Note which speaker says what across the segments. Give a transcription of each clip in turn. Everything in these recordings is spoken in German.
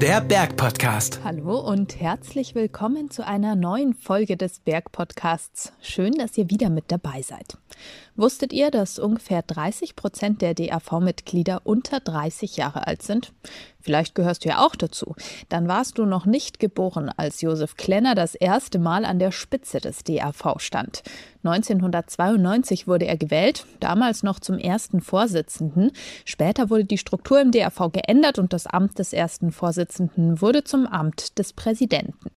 Speaker 1: Der Bergpodcast.
Speaker 2: Hallo und herzlich willkommen zu einer neuen Folge des Bergpodcasts. Schön, dass ihr wieder mit dabei seid. Wusstet ihr, dass ungefähr 30 Prozent der DAV-Mitglieder unter 30 Jahre alt sind? Vielleicht gehörst du ja auch dazu. Dann warst du noch nicht geboren, als Josef Klenner das erste Mal an der Spitze des DAV stand. 1992 wurde er gewählt, damals noch zum ersten Vorsitzenden. Später wurde die Struktur im DAV geändert und das Amt des ersten Vorsitzenden wurde zum Amt des Präsidenten.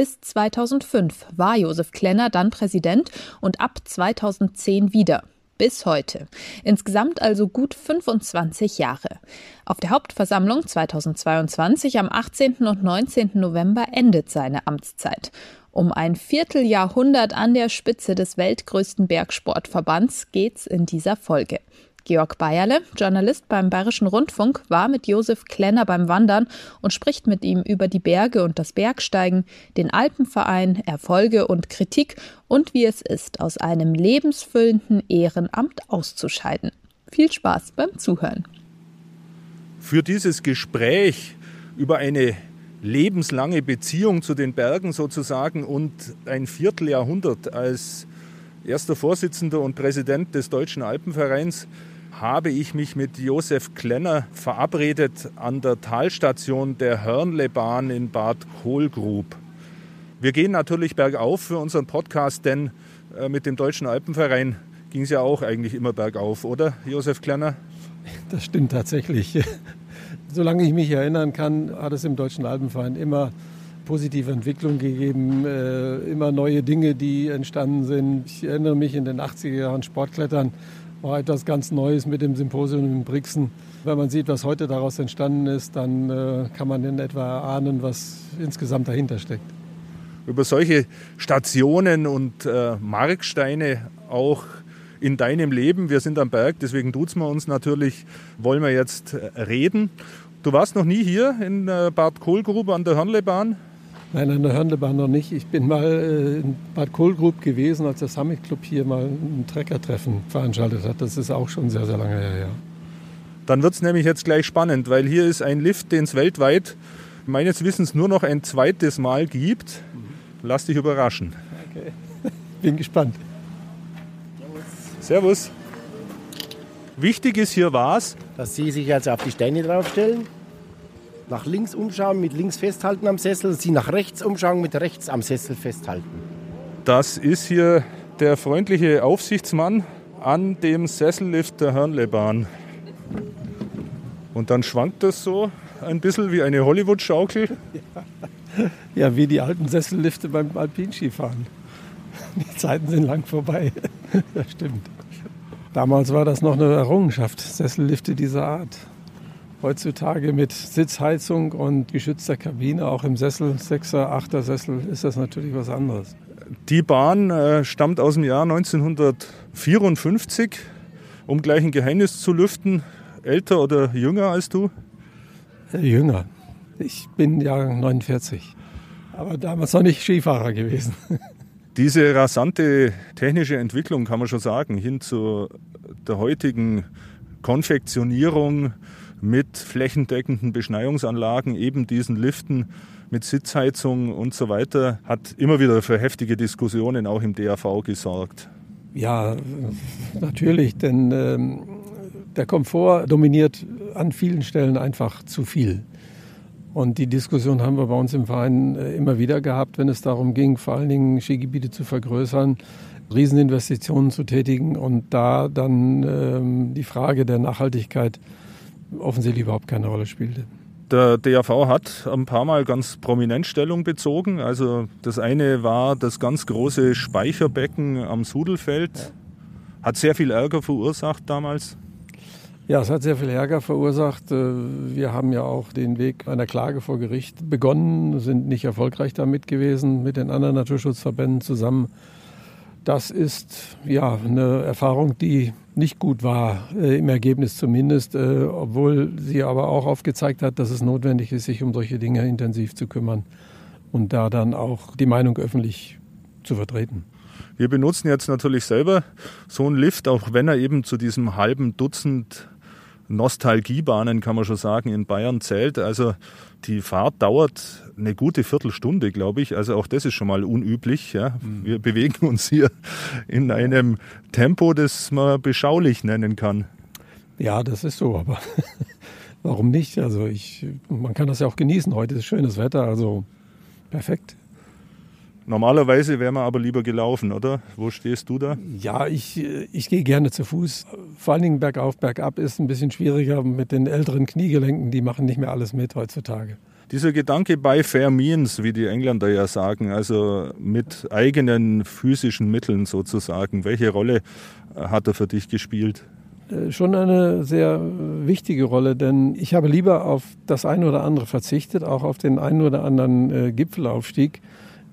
Speaker 2: Bis 2005 war Josef Klenner dann Präsident und ab 2010 wieder bis heute. Insgesamt also gut 25 Jahre. Auf der Hauptversammlung 2022 am 18. und 19. November endet seine Amtszeit. Um ein Vierteljahrhundert an der Spitze des weltgrößten Bergsportverbands geht's in dieser Folge. Georg Bayerle, Journalist beim Bayerischen Rundfunk, war mit Josef Klenner beim Wandern und spricht mit ihm über die Berge und das Bergsteigen, den Alpenverein, Erfolge und Kritik und wie es ist, aus einem lebensfüllenden Ehrenamt auszuscheiden. Viel Spaß beim Zuhören.
Speaker 3: Für dieses Gespräch über eine lebenslange Beziehung zu den Bergen sozusagen und ein Vierteljahrhundert als erster Vorsitzender und Präsident des Deutschen Alpenvereins habe ich mich mit Josef Klenner verabredet an der Talstation der Hörnlebahn in Bad Kohlgrub. Wir gehen natürlich bergauf für unseren Podcast, denn äh, mit dem Deutschen Alpenverein ging es ja auch eigentlich immer bergauf, oder, Josef Klenner?
Speaker 4: Das stimmt tatsächlich. Solange ich mich erinnern kann, hat es im Deutschen Alpenverein immer positive Entwicklung gegeben, äh, immer neue Dinge, die entstanden sind. Ich erinnere mich in den 80er Jahren Sportklettern war etwas ganz Neues mit dem Symposium in Brixen. Wenn man sieht, was heute daraus entstanden ist, dann äh, kann man in etwa ahnen, was insgesamt dahinter steckt.
Speaker 3: Über solche Stationen und äh, Marksteine auch in deinem Leben, wir sind am Berg, deswegen tut es wir uns natürlich, wollen wir jetzt äh, reden. Du warst noch nie hier in äh, Bad Kohlgrub an der Hörnlebahn?
Speaker 4: Nein, an der Hörnlebahn noch nicht. Ich bin mal äh, in Bad Kohlgrub gewesen, als der Summit Club hier mal ein Treckertreffen veranstaltet hat. Das ist auch schon sehr, sehr lange her, ja.
Speaker 3: Dann wird es nämlich jetzt gleich spannend, weil hier ist ein Lift, den es weltweit meines Wissens nur noch ein zweites Mal gibt. Lass dich überraschen.
Speaker 4: Okay. Bin gespannt.
Speaker 3: Servus. Wichtig ist hier was?
Speaker 5: Dass Sie sich also auf die Steine draufstellen nach links umschauen, mit links festhalten am Sessel, Sie nach rechts umschauen, mit rechts am Sessel festhalten.
Speaker 3: Das ist hier der freundliche Aufsichtsmann an dem Sessellift der Hörnlebahn. Und dann schwankt das so ein bisschen wie eine Hollywood-Schaukel.
Speaker 4: Ja. wie die alten Sessellifte beim Alpinskifahren. Die Zeiten sind lang vorbei. Das stimmt. Damals war das noch eine Errungenschaft, Sessellifte dieser Art. Heutzutage mit Sitzheizung und geschützter Kabine, auch im Sessel, 6er, 8er Sessel, ist das natürlich was anderes.
Speaker 3: Die Bahn äh, stammt aus dem Jahr 1954. Um gleich ein Geheimnis zu lüften, älter oder jünger als du?
Speaker 4: Äh, jünger. Ich bin Jahrgang 49. Aber damals noch nicht Skifahrer gewesen.
Speaker 3: Diese rasante technische Entwicklung, kann man schon sagen, hin zu der heutigen Konfektionierung mit flächendeckenden Beschneiungsanlagen, eben diesen Liften mit Sitzheizung und so weiter, hat immer wieder für heftige Diskussionen auch im DAV gesorgt.
Speaker 4: Ja, natürlich, denn ähm, der Komfort dominiert an vielen Stellen einfach zu viel. Und die Diskussion haben wir bei uns im Verein äh, immer wieder gehabt, wenn es darum ging, vor allen Dingen Skigebiete zu vergrößern, Rieseninvestitionen zu tätigen und da dann ähm, die Frage der Nachhaltigkeit offensichtlich überhaupt keine Rolle spielte.
Speaker 3: Der DAV hat ein paar Mal ganz prominent Stellung bezogen. Also das eine war das ganz große Speicherbecken am Sudelfeld. Hat sehr viel Ärger verursacht damals.
Speaker 4: Ja, es hat sehr viel Ärger verursacht. Äh, wir haben ja auch den Weg einer Klage vor Gericht begonnen, sind nicht erfolgreich damit gewesen, mit den anderen Naturschutzverbänden zusammen das ist ja eine Erfahrung, die nicht gut war, äh, im Ergebnis zumindest, äh, obwohl sie aber auch aufgezeigt hat, dass es notwendig ist, sich um solche Dinge intensiv zu kümmern und da dann auch die Meinung öffentlich zu vertreten.
Speaker 3: Wir benutzen jetzt natürlich selber so einen Lift, auch wenn er eben zu diesem halben Dutzend Nostalgiebahnen, kann man schon sagen, in Bayern zählt. Also die Fahrt dauert eine gute Viertelstunde, glaube ich. Also auch das ist schon mal unüblich. Ja. Mhm. Wir bewegen uns hier in einem Tempo, das man beschaulich nennen kann.
Speaker 4: Ja, das ist so, aber warum nicht? Also ich, man kann das ja auch genießen. Heute ist schönes Wetter, also perfekt.
Speaker 3: Normalerweise wäre man aber lieber gelaufen, oder? Wo stehst du da?
Speaker 4: Ja, ich, ich gehe gerne zu Fuß. Vor allen Dingen bergauf, bergab ist ein bisschen schwieriger mit den älteren Kniegelenken. Die machen nicht mehr alles mit heutzutage.
Speaker 3: Dieser Gedanke bei Fair Means, wie die Engländer ja sagen, also mit eigenen physischen Mitteln sozusagen, welche Rolle hat er für dich gespielt?
Speaker 4: Äh, schon eine sehr wichtige Rolle, denn ich habe lieber auf das eine oder andere verzichtet, auch auf den einen oder anderen äh, Gipfelaufstieg,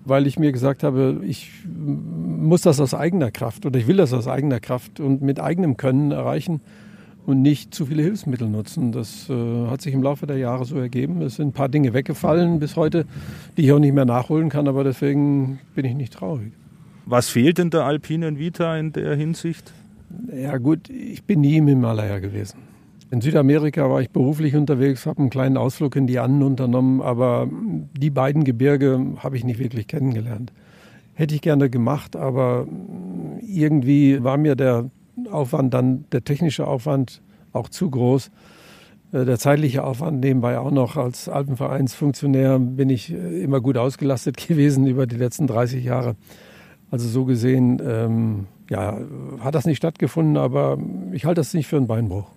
Speaker 4: weil ich mir gesagt habe, ich muss das aus eigener Kraft oder ich will das aus eigener Kraft und mit eigenem Können erreichen und nicht zu viele Hilfsmittel nutzen. Das äh, hat sich im Laufe der Jahre so ergeben. Es sind ein paar Dinge weggefallen bis heute, die ich auch nicht mehr nachholen kann, aber deswegen bin ich nicht traurig.
Speaker 3: Was fehlt in der alpinen Vita in der Hinsicht?
Speaker 4: Ja gut, ich bin nie im Himalaya gewesen. In Südamerika war ich beruflich unterwegs, habe einen kleinen Ausflug in die Anden unternommen, aber die beiden Gebirge habe ich nicht wirklich kennengelernt. Hätte ich gerne gemacht, aber irgendwie war mir der Aufwand dann, der technische Aufwand auch zu groß. Äh, der zeitliche Aufwand nebenbei auch noch. Als Alpenvereinsfunktionär bin ich äh, immer gut ausgelastet gewesen über die letzten 30 Jahre. Also so gesehen, ähm, ja, hat das nicht stattgefunden, aber ich halte das nicht für einen Beinbruch.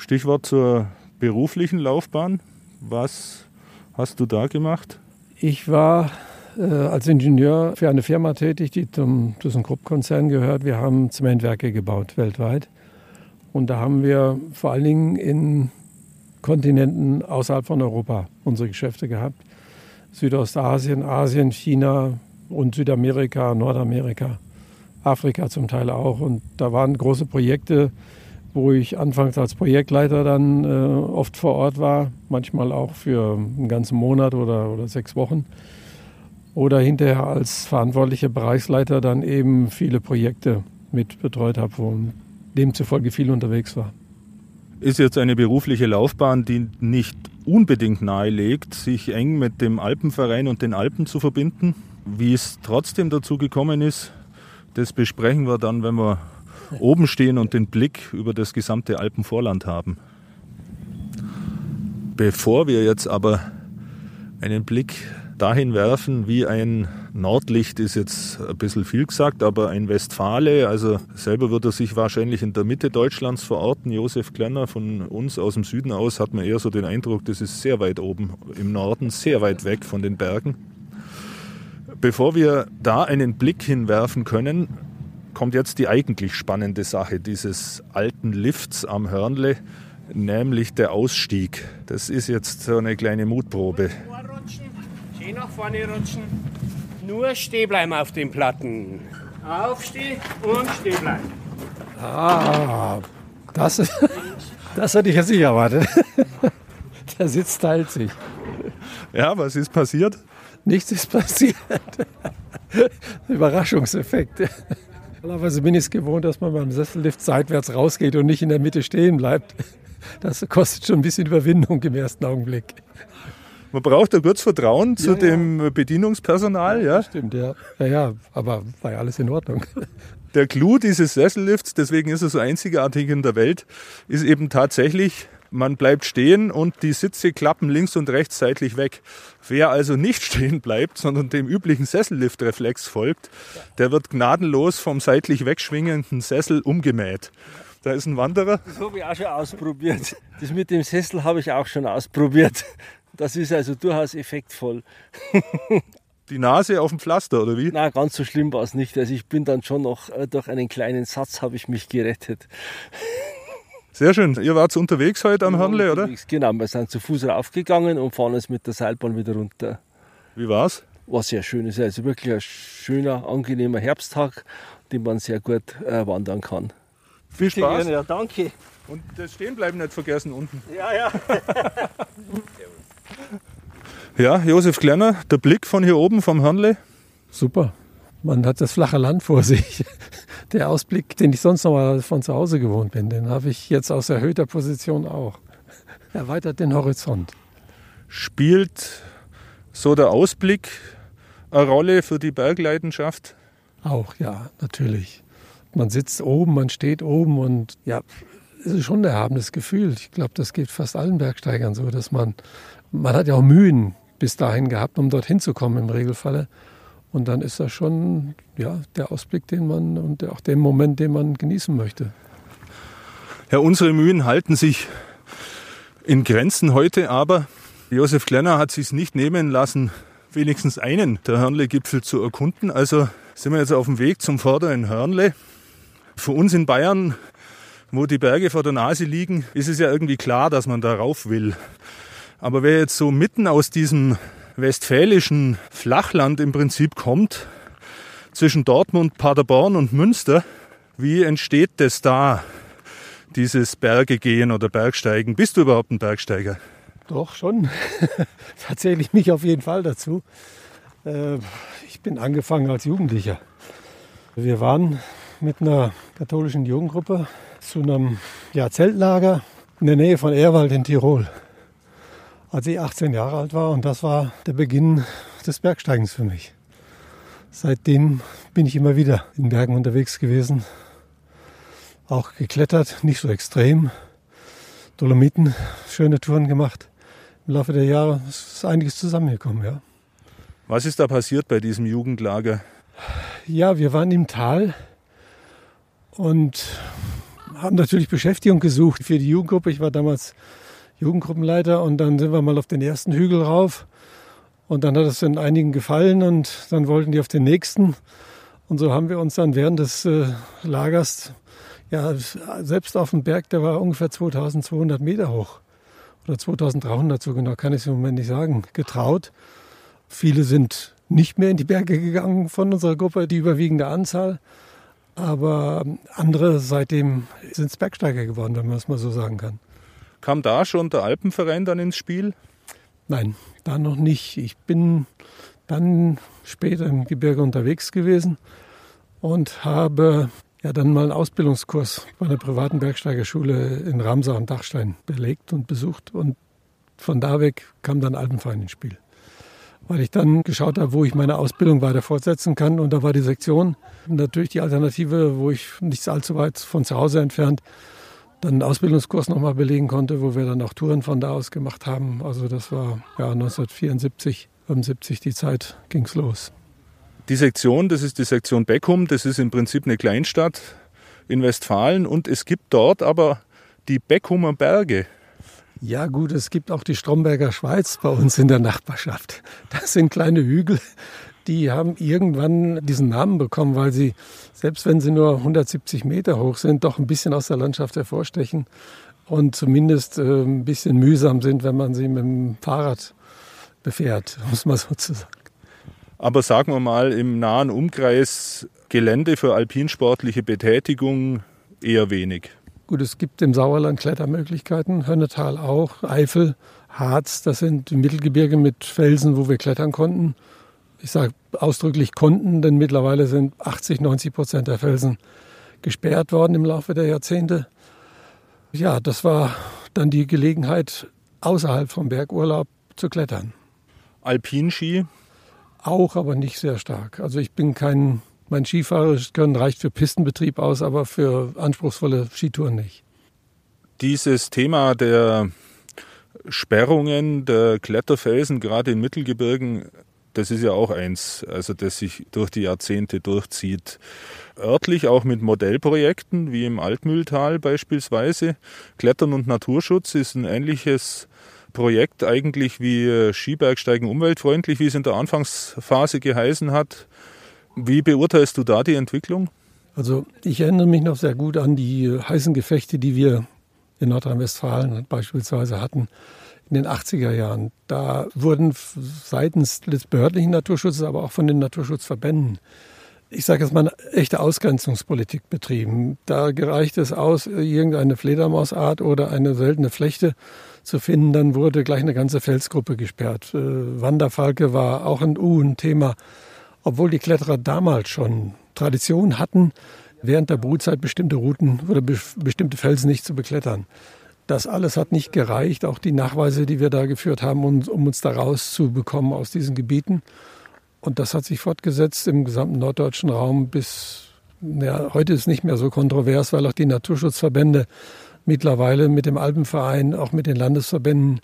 Speaker 3: Stichwort zur beruflichen Laufbahn. Was hast du da gemacht?
Speaker 4: Ich war äh, als Ingenieur für eine Firma tätig, die zum ThyssenKrupp-Konzern gehört. Wir haben Zementwerke gebaut weltweit. Und da haben wir vor allen Dingen in Kontinenten außerhalb von Europa unsere Geschäfte gehabt. Südostasien, Asien, China und Südamerika, Nordamerika, Afrika zum Teil auch. Und da waren große Projekte, wo ich anfangs als Projektleiter dann äh, oft vor Ort war, manchmal auch für einen ganzen Monat oder, oder sechs Wochen. Oder hinterher als verantwortlicher Bereichsleiter dann eben viele Projekte mit betreut habe, wo demzufolge viel unterwegs war.
Speaker 3: Ist jetzt eine berufliche Laufbahn, die nicht unbedingt nahelegt, sich eng mit dem Alpenverein und den Alpen zu verbinden. Wie es trotzdem dazu gekommen ist, das besprechen wir dann, wenn wir oben stehen und den Blick über das gesamte Alpenvorland haben. Bevor wir jetzt aber einen Blick dahin werfen, wie ein Nordlicht ist jetzt ein bisschen viel gesagt, aber ein Westfale, also selber wird er sich wahrscheinlich in der Mitte Deutschlands verorten. Josef Klenner von uns aus dem Süden aus hat man eher so den Eindruck, das ist sehr weit oben im Norden, sehr weit weg von den Bergen. Bevor wir da einen Blick hinwerfen können, kommt jetzt die eigentlich spannende Sache dieses alten Lifts am Hörnle, nämlich der Ausstieg. Das ist jetzt so eine kleine Mutprobe.
Speaker 6: Schön nach vorne rutschen. Nur stehen bleiben auf den Platten. Aufstehen und stehen bleiben.
Speaker 4: Ah, das, das hätte ich jetzt nicht erwartet. Der Sitz teilt sich.
Speaker 3: Ja, was ist passiert?
Speaker 4: Nichts ist passiert. Überraschungseffekt. Normalerweise bin ich es gewohnt, dass man beim Sessellift seitwärts rausgeht und nicht in der Mitte stehen bleibt. Das kostet schon ein bisschen Überwindung im ersten Augenblick.
Speaker 3: Man braucht ein gutes Vertrauen zu ja, dem ja. Bedienungspersonal, ja?
Speaker 4: Stimmt, ja. Ja, ja, aber war ja alles in Ordnung.
Speaker 3: Der Clou dieses Sessellifts, deswegen ist er so einzigartig in der Welt, ist eben tatsächlich, man bleibt stehen und die Sitze klappen links und rechts seitlich weg. Wer also nicht stehen bleibt, sondern dem üblichen Sessellift-Reflex folgt, der wird gnadenlos vom seitlich wegschwingenden Sessel umgemäht. Da ist ein Wanderer.
Speaker 6: Das habe ich auch schon ausprobiert. Das mit dem Sessel habe ich auch schon ausprobiert. Das ist also durchaus effektvoll.
Speaker 3: Die Nase auf dem Pflaster, oder wie?
Speaker 6: Na, ganz so schlimm war es nicht. Also ich bin dann schon noch, äh, durch einen kleinen Satz habe ich mich gerettet.
Speaker 3: Sehr schön. Ihr wart unterwegs heute am Hörnle, oder?
Speaker 6: Genau, wir sind zu Fuß raufgegangen und fahren jetzt mit der Seilbahn wieder runter.
Speaker 3: Wie war's?
Speaker 6: War sehr schön. Es ist also wirklich ein schöner, angenehmer Herbsttag, den man sehr gut äh, wandern kann.
Speaker 3: Viel Spaß.
Speaker 6: Gerne, ja, danke.
Speaker 3: Und das Stehenbleiben nicht vergessen unten.
Speaker 6: Ja, ja.
Speaker 3: ja, Josef Klenner, der Blick von hier oben vom Hörnle.
Speaker 4: Super. Man hat das flache Land vor sich. Der Ausblick, den ich sonst noch mal von zu Hause gewohnt bin, den habe ich jetzt aus erhöhter Position auch. Erweitert den Horizont.
Speaker 3: Spielt so der Ausblick eine Rolle für die Bergleidenschaft?
Speaker 4: Auch, ja, natürlich. Man sitzt oben, man steht oben und ja, es ist schon ein erhabenes Gefühl. Ich glaube, das geht fast allen Bergsteigern so, dass man, man hat ja auch Mühen bis dahin gehabt, um dorthin zu kommen im Regelfalle. Und dann ist das schon ja, der Ausblick, den man und auch der Moment, den man genießen möchte.
Speaker 3: Ja, unsere Mühen halten sich in Grenzen heute, aber Josef Klenner hat sich nicht nehmen lassen, wenigstens einen der Hörnle-Gipfel zu erkunden. Also sind wir jetzt auf dem Weg zum vorderen Hörnle. Für uns in Bayern, wo die Berge vor der Nase liegen, ist es ja irgendwie klar, dass man da rauf will. Aber wer jetzt so mitten aus diesem westfälischen Flachland im Prinzip kommt, zwischen Dortmund, Paderborn und Münster. Wie entsteht das da, dieses Bergegehen oder Bergsteigen? Bist du überhaupt ein Bergsteiger?
Speaker 4: Doch, schon. Tatsächlich mich auf jeden Fall dazu. Äh, ich bin angefangen als Jugendlicher. Wir waren mit einer katholischen Jugendgruppe zu einem ja, Zeltlager in der Nähe von Erwald in Tirol als ich 18 Jahre alt war. Und das war der Beginn des Bergsteigens für mich. Seitdem bin ich immer wieder in Bergen unterwegs gewesen. Auch geklettert, nicht so extrem. Dolomiten, schöne Touren gemacht. Im Laufe der Jahre ist einiges zusammengekommen, ja.
Speaker 3: Was ist da passiert bei diesem Jugendlager?
Speaker 4: Ja, wir waren im Tal und haben natürlich Beschäftigung gesucht für die Jugendgruppe. Ich war damals Jugendgruppenleiter und dann sind wir mal auf den ersten Hügel rauf und dann hat es den einigen gefallen und dann wollten die auf den nächsten und so haben wir uns dann während des äh, Lagers, ja, selbst auf dem Berg, der war ungefähr 2200 Meter hoch oder 2300, so genau kann ich es im Moment nicht sagen, getraut. Viele sind nicht mehr in die Berge gegangen von unserer Gruppe, die überwiegende Anzahl. Aber andere seitdem sind es Bergsteiger geworden, wenn man es mal so sagen kann.
Speaker 3: Kam da schon der Alpenverein dann ins Spiel?
Speaker 4: Nein, da noch nicht. Ich bin dann später im Gebirge unterwegs gewesen und habe ja dann mal einen Ausbildungskurs bei einer privaten Bergsteigerschule in Ramsau am Dachstein belegt und besucht. Und von da weg kam dann Alpenverein ins Spiel. Weil ich dann geschaut habe, wo ich meine Ausbildung weiter fortsetzen kann. Und da war die Sektion natürlich die Alternative, wo ich nicht allzu weit von zu Hause entfernt dann einen Ausbildungskurs nochmal belegen konnte, wo wir dann auch Touren von da aus gemacht haben. Also das war ja 1974, 75 die Zeit ging es los.
Speaker 3: Die Sektion, das ist die Sektion Beckum, das ist im Prinzip eine Kleinstadt in Westfalen und es gibt dort aber die Beckumer Berge.
Speaker 4: Ja gut, es gibt auch die Stromberger Schweiz bei uns in der Nachbarschaft. Das sind kleine Hügel, die haben irgendwann diesen Namen bekommen, weil sie, selbst wenn sie nur 170 Meter hoch sind, doch ein bisschen aus der Landschaft hervorstechen und zumindest äh, ein bisschen mühsam sind, wenn man sie mit dem Fahrrad befährt, muss man sozusagen.
Speaker 3: Aber sagen wir mal, im nahen Umkreis Gelände für alpinsportliche Betätigung eher wenig.
Speaker 4: Gut, es gibt im Sauerland Klettermöglichkeiten, Hönnetal auch, Eifel, Harz, das sind Mittelgebirge mit Felsen, wo wir klettern konnten ich sage ausdrücklich konnten, denn mittlerweile sind 80, 90 Prozent der Felsen gesperrt worden im Laufe der Jahrzehnte. Ja, das war dann die Gelegenheit, außerhalb vom Bergurlaub zu klettern.
Speaker 3: Alpinski?
Speaker 4: Auch, aber nicht sehr stark. Also ich bin kein, mein Skifahren reicht für Pistenbetrieb aus, aber für anspruchsvolle Skitouren nicht.
Speaker 3: Dieses Thema der Sperrungen der Kletterfelsen, gerade in Mittelgebirgen, das ist ja auch eins, also das sich durch die Jahrzehnte durchzieht. Örtlich auch mit Modellprojekten, wie im Altmühltal beispielsweise. Klettern und Naturschutz ist ein ähnliches Projekt eigentlich wie äh, Skibergsteigen umweltfreundlich, wie es in der Anfangsphase geheißen hat. Wie beurteilst du da die Entwicklung?
Speaker 4: Also ich erinnere mich noch sehr gut an die heißen Gefechte, die wir in Nordrhein-Westfalen beispielsweise hatten in den 80er Jahren. Da wurden seitens des behördlichen Naturschutzes, aber auch von den Naturschutzverbänden, ich sage jetzt mal, eine echte Ausgrenzungspolitik betrieben. Da gereicht es aus, irgendeine Fledermausart oder eine seltene Flechte zu finden, dann wurde gleich eine ganze Felsgruppe gesperrt. Äh, Wanderfalke war auch ein U, ein Thema. obwohl die Kletterer damals schon Tradition hatten, während der Brutzeit bestimmte Routen oder be bestimmte Felsen nicht zu beklettern. Das alles hat nicht gereicht, auch die Nachweise, die wir da geführt haben, um, um uns da rauszubekommen aus diesen Gebieten. Und das hat sich fortgesetzt im gesamten norddeutschen Raum bis, ja, heute ist nicht mehr so kontrovers, weil auch die Naturschutzverbände mittlerweile mit dem Alpenverein, auch mit den Landesverbänden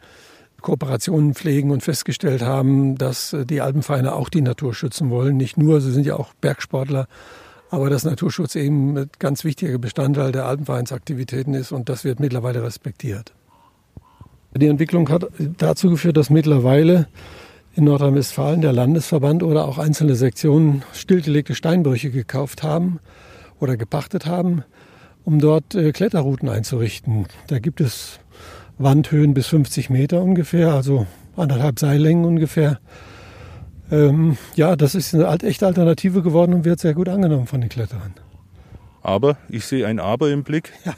Speaker 4: Kooperationen pflegen und festgestellt haben, dass die Alpenvereine auch die Natur schützen wollen. Nicht nur, sie sind ja auch Bergsportler, aber dass Naturschutz eben ein ganz wichtiger Bestandteil der Alpenvereinsaktivitäten ist und das wird mittlerweile respektiert. Die Entwicklung hat dazu geführt, dass mittlerweile in Nordrhein-Westfalen der Landesverband oder auch einzelne Sektionen stillgelegte Steinbrüche gekauft haben oder gepachtet haben, um dort äh, Kletterrouten einzurichten. Da gibt es Wandhöhen bis 50 Meter ungefähr, also anderthalb Seillängen ungefähr. Ähm, ja, das ist eine echte Alternative geworden und wird sehr gut angenommen von den Kletterern.
Speaker 3: Aber ich sehe ein Aber im Blick.
Speaker 4: Ja,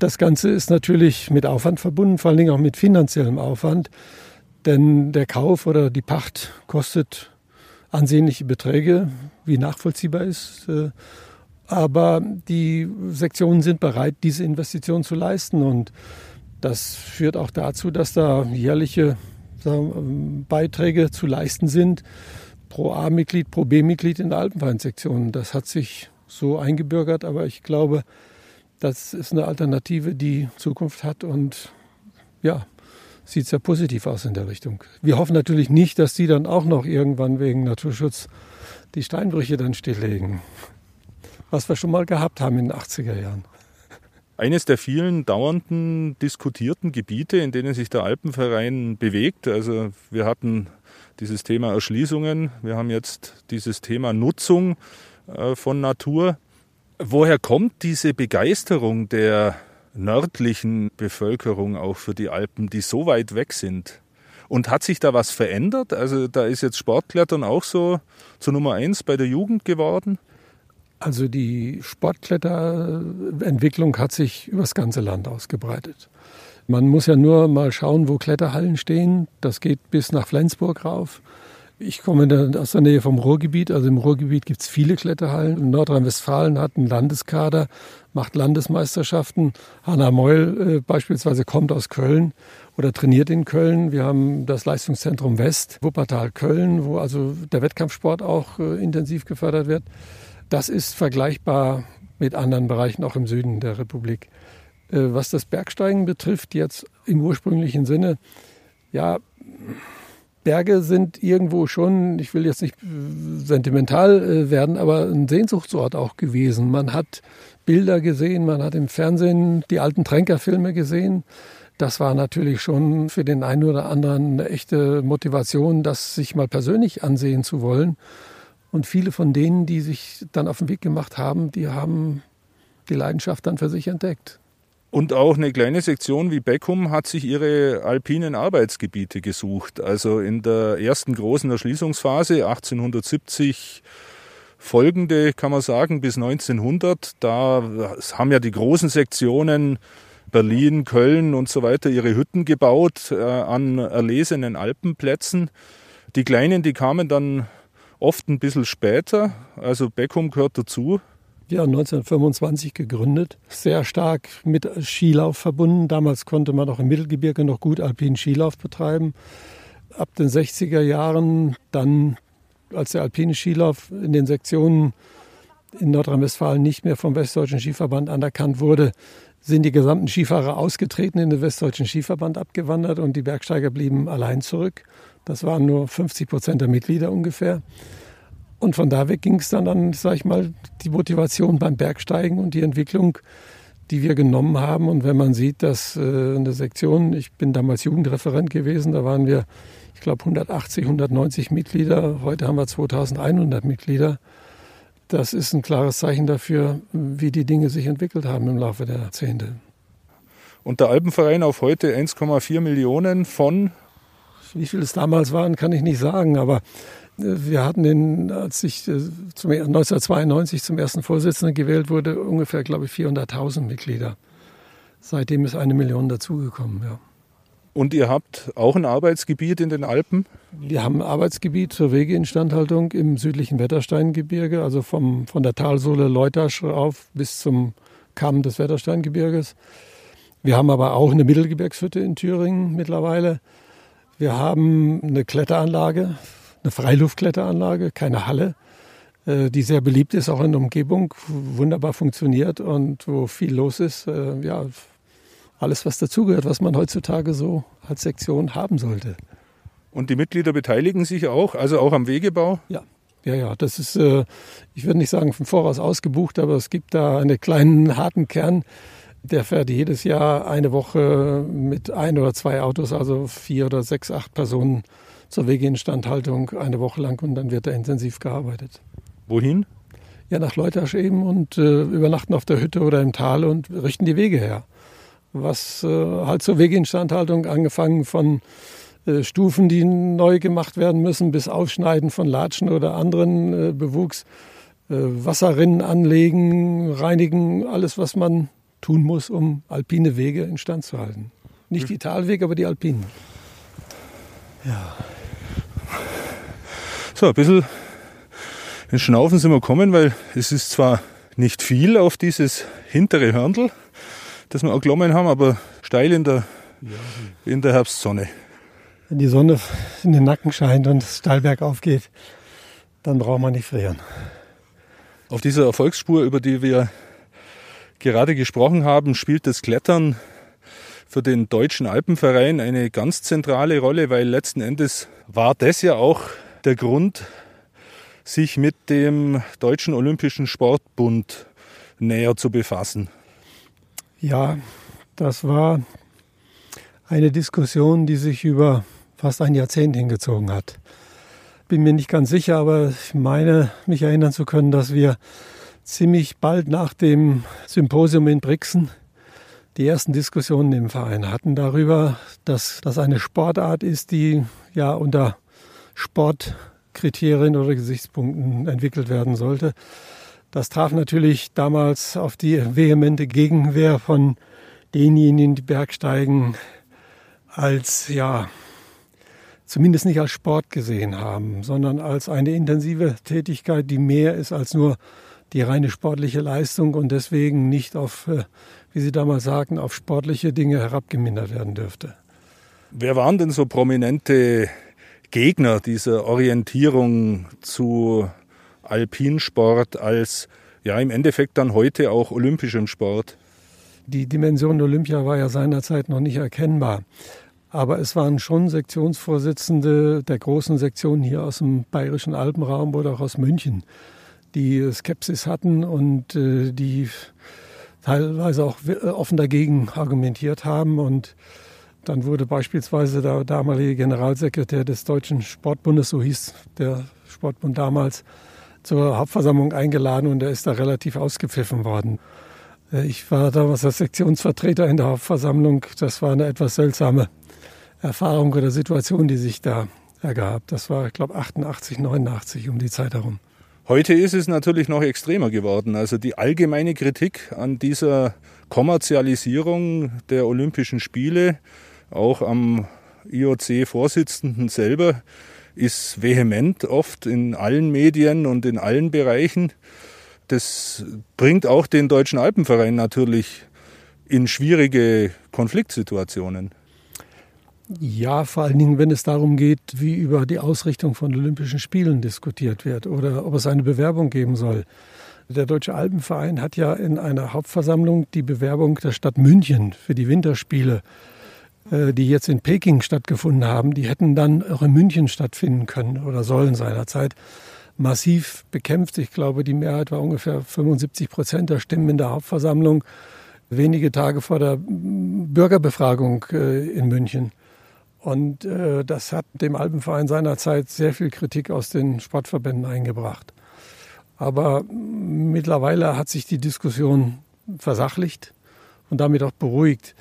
Speaker 4: das Ganze ist natürlich mit Aufwand verbunden, vor allen Dingen auch mit finanziellem Aufwand. Denn der Kauf oder die Pacht kostet ansehnliche Beträge, wie nachvollziehbar ist. Äh, aber die Sektionen sind bereit, diese Investition zu leisten. Und das führt auch dazu, dass da jährliche Beiträge zu leisten sind pro A-Mitglied, pro B-Mitglied in der Alpenvereinssektion. Das hat sich so eingebürgert, aber ich glaube, das ist eine Alternative, die Zukunft hat und ja, sieht sehr positiv aus in der Richtung. Wir hoffen natürlich nicht, dass die dann auch noch irgendwann wegen Naturschutz die Steinbrüche dann stilllegen, was wir schon mal gehabt haben in den 80er Jahren
Speaker 3: eines der vielen dauernden diskutierten Gebiete, in denen sich der Alpenverein bewegt. Also wir hatten dieses Thema Erschließungen, wir haben jetzt dieses Thema Nutzung äh, von Natur. Woher kommt diese Begeisterung der nördlichen Bevölkerung auch für die Alpen, die so weit weg sind? Und hat sich da was verändert? Also da ist jetzt Sportklettern auch so zur Nummer eins bei der Jugend geworden?
Speaker 4: Also die Sportkletterentwicklung hat sich übers ganze Land ausgebreitet. Man muss ja nur mal schauen, wo Kletterhallen stehen. Das geht bis nach Flensburg rauf. Ich komme aus der Nähe vom Ruhrgebiet. Also im Ruhrgebiet gibt es viele Kletterhallen. Nordrhein-Westfalen hat einen Landeskader, macht Landesmeisterschaften. Hanna Meul äh, beispielsweise kommt aus Köln oder trainiert in Köln. Wir haben das Leistungszentrum West, Wuppertal Köln, wo also der Wettkampfsport auch äh, intensiv gefördert wird. Das ist vergleichbar mit anderen Bereichen auch im Süden der Republik. Äh, was das Bergsteigen betrifft, jetzt im ursprünglichen Sinne, ja, Berge sind irgendwo schon, ich will jetzt nicht sentimental äh, werden, aber ein Sehnsuchtsort auch gewesen. Man hat Bilder gesehen, man hat im Fernsehen die alten Tränkerfilme gesehen. Das war natürlich schon für den einen oder anderen eine echte Motivation, das sich mal persönlich ansehen zu wollen. Und viele von denen, die sich dann auf den Weg gemacht haben, die haben die Leidenschaft dann für sich entdeckt.
Speaker 3: Und auch eine kleine Sektion wie Beckum hat sich ihre alpinen Arbeitsgebiete gesucht. Also in der ersten großen Erschließungsphase 1870 folgende, kann man sagen, bis 1900, da haben ja die großen Sektionen Berlin, Köln und so weiter ihre Hütten gebaut äh, an erlesenen Alpenplätzen. Die kleinen, die kamen dann oft ein bisschen später. Also Beckum gehört dazu.
Speaker 4: Ja, 1925 gegründet, sehr stark mit Skilauf verbunden. Damals konnte man auch im Mittelgebirge noch gut alpinen Skilauf betreiben. Ab den 60er Jahren dann, als der alpine Skilauf in den Sektionen in Nordrhein-Westfalen nicht mehr vom Westdeutschen Skiverband anerkannt wurde, sind die gesamten Skifahrer ausgetreten, in den Westdeutschen Skiverband abgewandert und die Bergsteiger blieben allein zurück. Das waren nur 50 Prozent der Mitglieder ungefähr. Und von da weg ging es dann an, sag ich mal, die Motivation beim Bergsteigen und die Entwicklung, die wir genommen haben. Und wenn man sieht, dass äh, in Sektion, ich bin damals Jugendreferent gewesen, da waren wir, ich glaube, 180, 190 Mitglieder. Heute haben wir 2100 Mitglieder. Das ist ein klares Zeichen dafür, wie die Dinge sich entwickelt haben im Laufe der Jahrzehnte.
Speaker 3: Und der Alpenverein auf heute 1,4 Millionen von
Speaker 4: wie viele es damals waren, kann ich nicht sagen, aber äh, wir hatten den, als ich äh, zum, 1992 zum ersten Vorsitzenden gewählt wurde, ungefähr, glaube ich, 400.000 Mitglieder. Seitdem ist eine Million dazugekommen, ja.
Speaker 3: Und ihr habt auch ein Arbeitsgebiet in den Alpen?
Speaker 4: Wir haben ein Arbeitsgebiet zur Wegeinstandhaltung im südlichen Wettersteingebirge, also vom, von der Talsohle Leutasch auf bis zum Kamm des Wettersteingebirges. Wir haben aber auch eine Mittelgebirgshütte in Thüringen mittlerweile. Wir haben eine Kletteranlage, eine Freiluftkletteranlage, keine Halle, äh, die sehr beliebt ist, auch in der Umgebung, wunderbar funktioniert und wo viel los ist. Äh, ja, alles, was dazugehört, was man heutzutage so als Sektion haben sollte.
Speaker 3: Und die Mitglieder beteiligen sich auch, also auch am Wegebau?
Speaker 4: Ja, ja, ja, das ist, äh, ich würde nicht sagen vom Voraus ausgebucht, aber es gibt da einen kleinen harten Kern, der fährt jedes Jahr eine Woche mit ein oder zwei Autos, also vier oder sechs, acht Personen zur Wegeinstandhaltung eine Woche lang und dann wird da intensiv gearbeitet.
Speaker 3: Wohin?
Speaker 4: Ja, nach Leutasch eben und äh, übernachten auf der Hütte oder im Tal und richten die Wege her. Was äh, halt zur Wegeinstandhaltung angefangen von äh, Stufen, die neu gemacht werden müssen, bis Aufschneiden von Latschen oder anderen äh, Bewuchs, äh, Wasserrinnen anlegen, reinigen, alles, was man tun muss, um alpine Wege instand zu halten. Nicht die Talwege, aber die alpinen.
Speaker 3: Ja. So, ein bisschen in Schnaufen sind wir gekommen, weil es ist zwar nicht viel auf dieses hintere Hörndl, das wir auch genommen haben, aber steil in der, in der Herbstsonne.
Speaker 4: Wenn die Sonne in den Nacken scheint und es steil bergauf geht, dann braucht man nicht frieren.
Speaker 3: Auf dieser Erfolgsspur, über die wir gerade gesprochen haben, spielt das Klettern für den Deutschen Alpenverein eine ganz zentrale Rolle, weil letzten Endes war das ja auch der Grund, sich mit dem Deutschen Olympischen Sportbund näher zu befassen.
Speaker 4: Ja, das war eine Diskussion, die sich über fast ein Jahrzehnt hingezogen hat. Bin mir nicht ganz sicher, aber ich meine, mich erinnern zu können, dass wir ziemlich bald nach dem Symposium in Brixen die ersten Diskussionen im Verein hatten darüber, dass das eine Sportart ist, die ja unter Sportkriterien oder Gesichtspunkten entwickelt werden sollte. Das traf natürlich damals auf die vehemente Gegenwehr von denjenigen, die Bergsteigen als ja zumindest nicht als Sport gesehen haben, sondern als eine intensive Tätigkeit, die mehr ist als nur die reine sportliche Leistung und deswegen nicht auf, äh, wie Sie damals sagten, auf sportliche Dinge herabgemindert werden dürfte.
Speaker 3: Wer waren denn so prominente Gegner dieser Orientierung zu Alpinsport als ja im Endeffekt dann heute auch olympischem Sport?
Speaker 4: Die Dimension Olympia war ja seinerzeit noch nicht erkennbar. Aber es waren schon Sektionsvorsitzende der großen Sektion hier aus dem bayerischen Alpenraum oder auch aus München, die Skepsis hatten und äh, die teilweise auch äh, offen dagegen argumentiert haben. Und dann wurde beispielsweise der damalige Generalsekretär des Deutschen Sportbundes, so hieß der Sportbund damals, zur Hauptversammlung eingeladen und er ist da relativ ausgepfiffen worden. Äh, ich war damals als Sektionsvertreter in der Hauptversammlung. Das war eine etwas seltsame Erfahrung oder Situation, die sich da ergab. Das war, ich glaube, 88, 89 um die Zeit herum.
Speaker 3: Heute ist es natürlich noch extremer geworden. Also die allgemeine Kritik an dieser Kommerzialisierung der Olympischen Spiele, auch am IOC-Vorsitzenden selber, ist vehement oft in allen Medien und in allen Bereichen. Das bringt auch den Deutschen Alpenverein natürlich in schwierige Konfliktsituationen.
Speaker 4: Ja, vor allen Dingen, wenn es darum geht, wie über die Ausrichtung von Olympischen Spielen diskutiert wird oder ob es eine Bewerbung geben soll. Der Deutsche Alpenverein hat ja in einer Hauptversammlung die Bewerbung der Stadt München für die Winterspiele, äh, die jetzt in Peking stattgefunden haben, die hätten dann auch in München stattfinden können oder sollen seinerzeit, massiv bekämpft. Ich glaube, die Mehrheit war ungefähr 75 Prozent der Stimmen in der Hauptversammlung, wenige Tage vor der Bürgerbefragung äh, in München. Und äh, das hat dem Alpenverein seinerzeit sehr viel Kritik aus den Sportverbänden eingebracht. Aber mittlerweile hat sich die Diskussion versachlicht und damit auch beruhigt.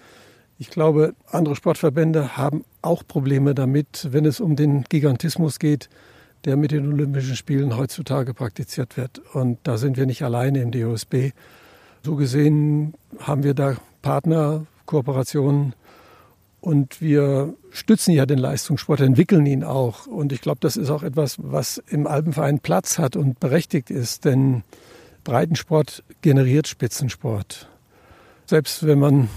Speaker 4: Ich glaube, andere Sportverbände haben auch Probleme damit, wenn es um den Gigantismus geht, der mit den Olympischen Spielen heutzutage praktiziert wird. Und da sind wir nicht alleine im DOSB. So gesehen haben wir da Partner, Kooperationen Und wir stützen ja den Leistungssport, entwickeln ihn auch. Und ich glaube, das ist auch etwas, was im Alpenverein Platz hat und berechtigt ist. Denn Breitensport generiert Spitzensport. Selbst wenn man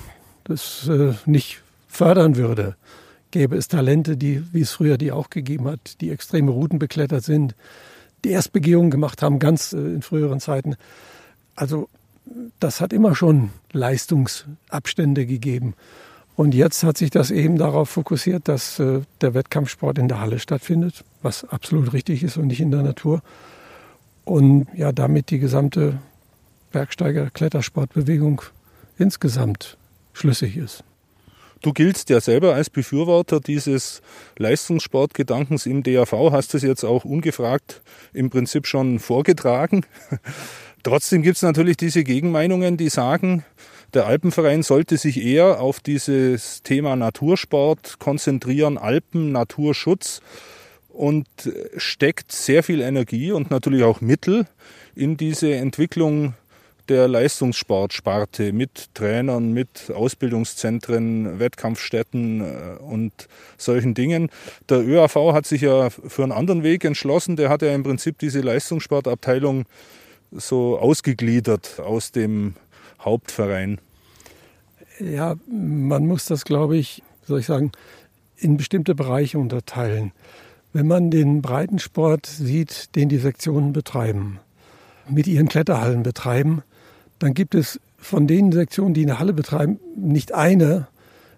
Speaker 4: das äh, nicht fördern würde, gäbe es Talente, die, wie es früher die auch gegeben hat, die extreme Routen beklettert sind, die Erstbegehungen gemacht haben, ganz äh, in früheren Zeiten. Also das hat immer schon Leistungsabstände gegeben. Und jetzt hat sich das eben darauf fokussiert, dass äh, der Wettkampfsport in der Halle stattfindet, was absolut richtig ist und nicht in der Natur. Und ja, damit die gesamte Bergsteiger-Klettersportbewegung insgesamt schlüssig ist.
Speaker 3: Du giltst ja selber als Befürworter dieses Leistungssportgedankens im DAV, hast es jetzt auch ungefragt im Prinzip schon vorgetragen. Trotzdem gibt es natürlich diese Gegenmeinungen, die sagen, der Alpenverein sollte sich eher auf dieses Thema Natursport konzentrieren, Alpen, Naturschutz und steckt sehr viel Energie und natürlich auch Mittel in diese Entwicklung der Leistungssportsparte mit Trainern, mit Ausbildungszentren, Wettkampfstätten äh, und solchen Dingen. Der ÖAV hat sich ja für einen anderen Weg entschlossen. Der hat ja im Prinzip diese Leistungssportabteilung so ausgegliedert aus dem Hauptverein.
Speaker 4: Ja, man muss das, glaube ich, soll ich sagen, in bestimmte Bereiche unterteilen. Wenn man den Breitensport sieht, den die Sektionen betreiben, mit ihren Kletterhallen betreiben, dann gibt es von den Sektionen, die eine Halle betreiben, nicht eine,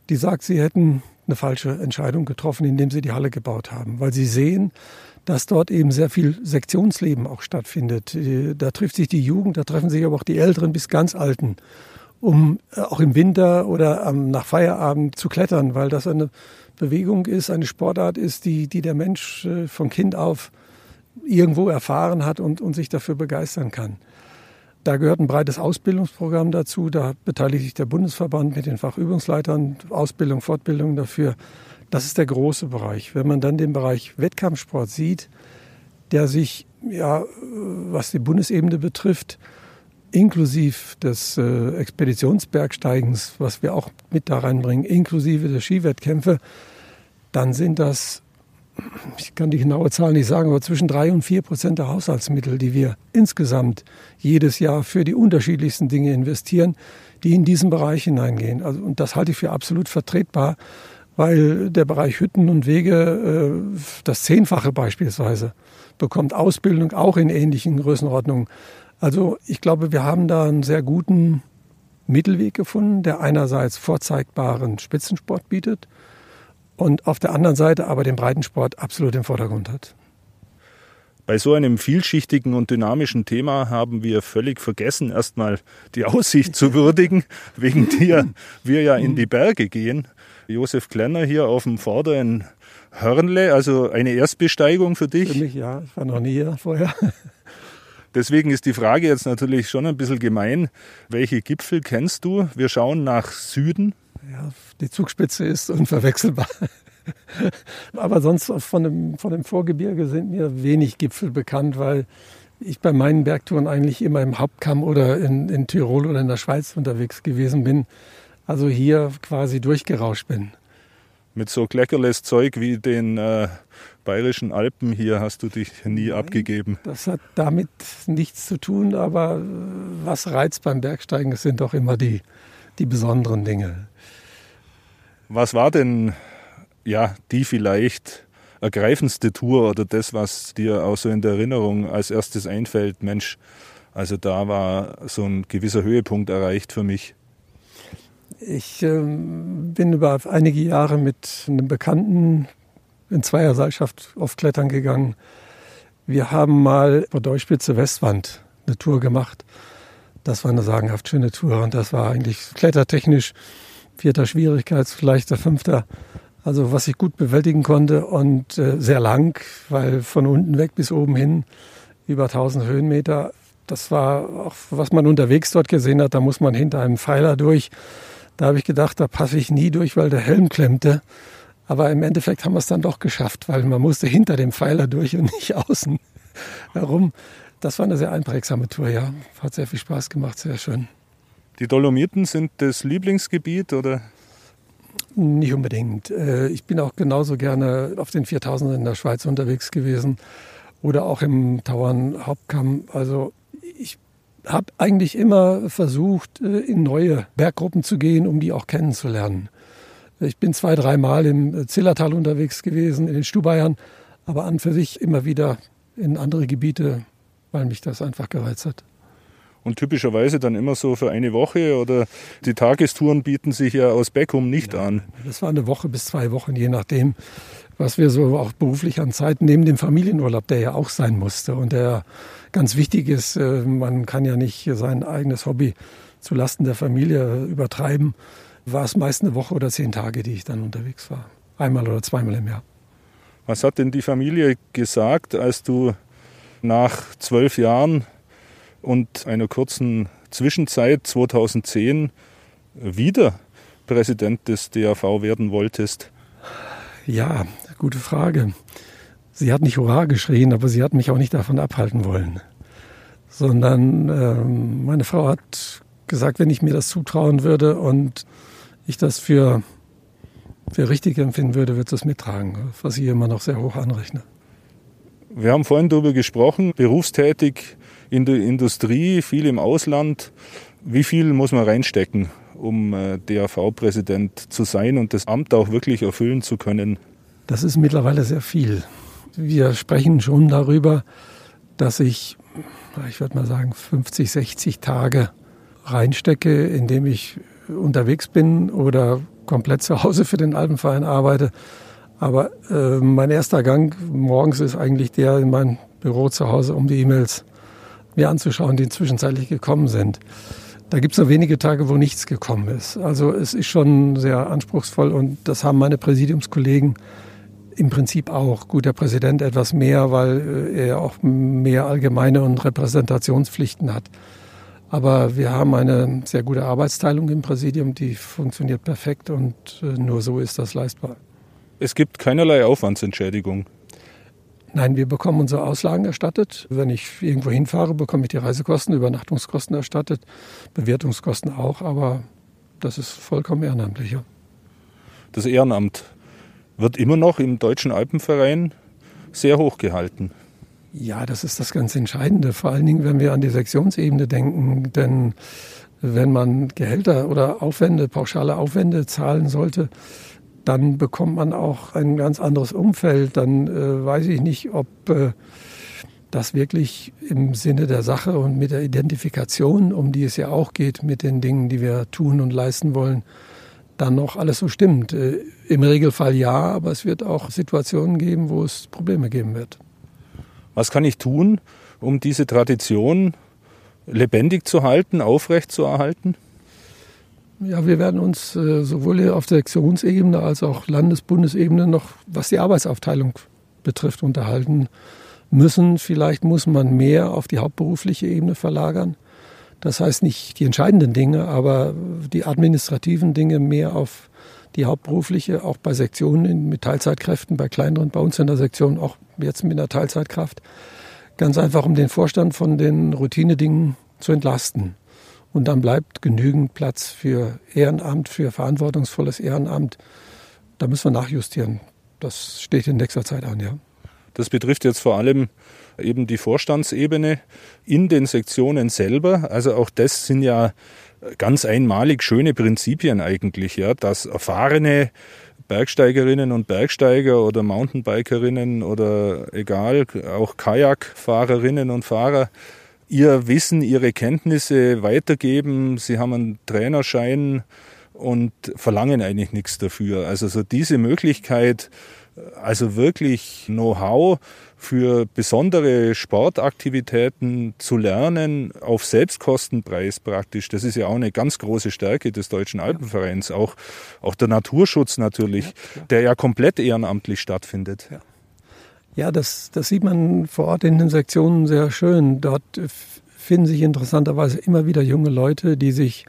Speaker 4: die sagt, sie hätten eine falsche Entscheidung getroffen, indem sie die Halle gebaut haben, weil sie sehen, dass dort eben sehr viel Sektionsleben auch stattfindet. Da trifft sich die Jugend, da treffen sich aber auch die Älteren bis ganz Alten, um äh, auch im Winter oder nach Feierabend zu klettern, weil das eine Bewegung ist, eine Sportart ist, die, die der Mensch äh, von Kind auf irgendwo erfahren hat und, und sich dafür begeistern kann. Da gehört ein breites Ausbildungsprogramm dazu. Da beteiligt sich der Bundesverband mit den Fachübungsleitern, Ausbildung, Fortbildung dafür. Das ist der große Bereich. Wenn man dann den Bereich Wettkampfsport sieht, der sich, ja, was die Bundesebene betrifft, inklusive des äh, Expeditionsbergsteigens, was wir auch mit da reinbringen, inklusive der Skiwettkämpfe, dann sind das ich kann die genaue Zahl nicht sagen, aber zwischen drei und vier Prozent der Haushaltsmittel, die wir insgesamt jedes Jahr für die unterschiedlichsten Dinge investieren, die in diesen Bereich hineingehen. Also, und das halte ich für absolut vertretbar, weil der Bereich Hütten und Wege äh, das Zehnfache beispielsweise bekommt Ausbildung auch in ähnlichen Größenordnungen. Also ich glaube, wir haben da einen sehr guten Mittelweg gefunden, der einerseits vorzeigbaren Spitzensport bietet und auf der anderen Seite aber den Breitensport absolut im Vordergrund hat.
Speaker 3: Bei so einem vielschichtigen und dynamischen Thema haben wir völlig vergessen, erstmal die Aussicht zu würdigen, wegen der wir ja in die Berge gehen. Josef Klenner hier auf dem vorderen Hörnle, also eine Erstbesteigung für dich.
Speaker 4: Für mich ja, ich war noch nie hier vorher.
Speaker 3: Deswegen ist die Frage jetzt natürlich schon ein bisschen gemein. Welche Gipfel kennst du? Wir schauen nach Süden
Speaker 4: ja, die Zugspitze ist unverwechselbar. Aber sonst von dem, von dem Vorgebirge sind mir wenig Gipfel bekannt, weil ich bei meinen Bergtouren eigentlich immer im Hauptkamm oder in, in Tirol oder in der Schweiz unterwegs gewesen bin. Also hier quasi durchgerauscht bin.
Speaker 3: Mit so kleckerles Zeug wie den äh, bayerischen Alpen hier hast du dich nie Nein, abgegeben.
Speaker 4: Das hat damit nichts zu tun, aber was reizt beim Bergsteigen, sind doch immer die, die besonderen Dinge.
Speaker 3: Was war denn ja die vielleicht ergreifendste Tour oder das, was dir auch so in der Erinnerung als erstes einfällt? Mensch, also da war so ein gewisser Höhepunkt erreicht für mich.
Speaker 4: Ich ähm, bin über einige Jahre mit einem Bekannten in Zweierseilschaft auf Klettern gegangen. Wir haben mal vor Deutschspitze Westwand eine Tour gemacht. Das war eine sagenhaft schöne Tour und das war eigentlich klettertechnisch vierter Schwierigkeitsleichter, fünfter. Also was ich gut bewältigen konnte und äh, sehr lang, weil von unten weg bis oben hin über 1000 Höhenmeter. Das war auch, was man unterwegs dort gesehen hat. Da muss man hinter einem Pfeiler durch. Da habe ich gedacht, da passe ich nie durch, weil der Helm klemmte. Aber im Endeffekt haben wir es dann doch geschafft, weil man musste hinter dem Pfeiler durch und nicht außen herum. Das war eine sehr einprägsame Tour, ja. Hat sehr viel Spaß gemacht, sehr schön.
Speaker 3: Die Dolomiten sind das Lieblingsgebiet oder?
Speaker 4: Nicht unbedingt. Äh, ich bin auch genauso gerne auf den 4000 in der Schweiz unterwegs gewesen oder auch im Tauern Hauptkamm. Also habe eigentlich immer versucht, äh, in neue Berggruppen zu gehen, um die auch kennenzulernen. Ich bin zwei, dreimal im Zillertal unterwegs gewesen, in den Stubaiern, aber an für sich immer wieder in andere Gebiete, weil mich das einfach gereizt hat.
Speaker 3: Und typischerweise dann immer so für eine Woche oder die Tagestouren bieten sich ja aus Beckum nicht ja, an.
Speaker 4: Das war eine Woche bis zwei Wochen, je nachdem, was wir so auch beruflich an Zeit neben dem Familienurlaub, der ja auch sein musste und der ganz wichtig ist. Äh, man kann ja nicht sein eigenes Hobby zu Lasten der Familie übertreiben. War es meist eine Woche oder zehn Tage, die ich dann unterwegs war. Einmal oder zweimal im Jahr.
Speaker 3: Was hat denn die Familie gesagt, als du nach zwölf Jahren und einer kurzen Zwischenzeit 2010 wieder Präsident des DAV werden wolltest?
Speaker 4: Ja, gute Frage. Sie hat nicht Hurra geschrien, aber sie hat mich auch nicht davon abhalten wollen. Sondern äh, meine Frau hat gesagt, wenn ich mir das zutrauen würde und ich das für, für richtig empfinden würde, wird es mittragen, was ich immer noch sehr hoch anrechne.
Speaker 3: Wir haben vorhin darüber gesprochen, berufstätig in der Industrie, viel im Ausland. Wie viel muss man reinstecken, um äh, DAV-Präsident zu sein und das Amt auch wirklich erfüllen zu können?
Speaker 4: Das ist mittlerweile sehr viel. Wir sprechen schon darüber, dass ich, ich würde mal sagen, 50, 60 Tage reinstecke, indem ich unterwegs bin oder komplett zu Hause für den Alpenverein arbeite. Aber äh, mein erster Gang morgens ist eigentlich der in mein Büro zu Hause, um die E-Mails mir anzuschauen, die zwischenzeitlich gekommen sind. Da gibt es nur wenige Tage, wo nichts gekommen ist. Also es ist schon sehr anspruchsvoll und das haben meine Präsidiumskollegen im Prinzip auch. Gut, der Präsident etwas mehr, weil äh, er auch mehr allgemeine und Repräsentationspflichten hat. Aber wir haben eine sehr gute Arbeitsteilung im Präsidium, die funktioniert perfekt und äh, nur so ist das leistbar.
Speaker 3: Es gibt keinerlei Aufwandsentschädigung.
Speaker 4: Nein, wir bekommen unsere Auslagen erstattet. Wenn ich irgendwo hinfahre, bekomme ich die Reisekosten, Übernachtungskosten erstattet, Bewertungskosten auch, aber das ist vollkommen ehrenamtlich. Ja.
Speaker 3: Das Ehrenamt wird immer noch im Deutschen Alpenverein sehr hoch gehalten.
Speaker 4: Ja, das ist das ganz Entscheidende, vor allen Dingen, wenn wir an die Sektionsebene denken. Denn wenn man Gehälter oder Aufwände, pauschale Aufwände zahlen sollte, dann bekommt man auch ein ganz anderes Umfeld. Dann äh, weiß ich nicht, ob äh, das wirklich im Sinne der Sache und mit der Identifikation, um die es ja auch geht, mit den Dingen, die wir tun und leisten wollen, dann noch alles so stimmt. Äh, Im Regelfall ja, aber es wird auch Situationen geben, wo es Probleme geben wird.
Speaker 3: Was kann ich tun, um diese Tradition lebendig zu halten, aufrecht zu erhalten?
Speaker 4: Ja, wir werden uns äh, sowohl auf der Sektionsebene als auch Landes-Bundesebene noch, was die Arbeitsaufteilung betrifft, unterhalten müssen. Vielleicht muss man mehr auf die hauptberufliche Ebene verlagern. Das heißt nicht die entscheidenden Dinge, aber die administrativen Dinge mehr auf die hauptberufliche, auch bei Sektionen mit Teilzeitkräften, bei kleineren, bei uns in der Sektion auch jetzt mit einer Teilzeitkraft. Ganz einfach, um den Vorstand von den Routinedingen zu entlasten. Und dann bleibt genügend Platz für Ehrenamt, für verantwortungsvolles Ehrenamt. Da müssen wir nachjustieren. Das steht in nächster Zeit an, ja.
Speaker 3: Das betrifft jetzt vor allem eben die Vorstandsebene in den Sektionen selber. Also auch das sind ja ganz einmalig schöne Prinzipien eigentlich, ja, dass erfahrene Bergsteigerinnen und Bergsteiger oder Mountainbikerinnen oder egal, auch Kajakfahrerinnen und Fahrer ihr Wissen, ihre Kenntnisse weitergeben. Sie haben einen Trainerschein und verlangen eigentlich nichts dafür. Also so diese Möglichkeit, also wirklich Know-how für besondere Sportaktivitäten zu lernen, auf Selbstkostenpreis praktisch. Das ist ja auch eine ganz große Stärke des Deutschen Alpenvereins. Auch, auch der Naturschutz natürlich, der ja komplett ehrenamtlich stattfindet.
Speaker 4: Ja. Ja, das, das sieht man vor Ort in den Sektionen sehr schön. Dort finden sich interessanterweise immer wieder junge Leute, die sich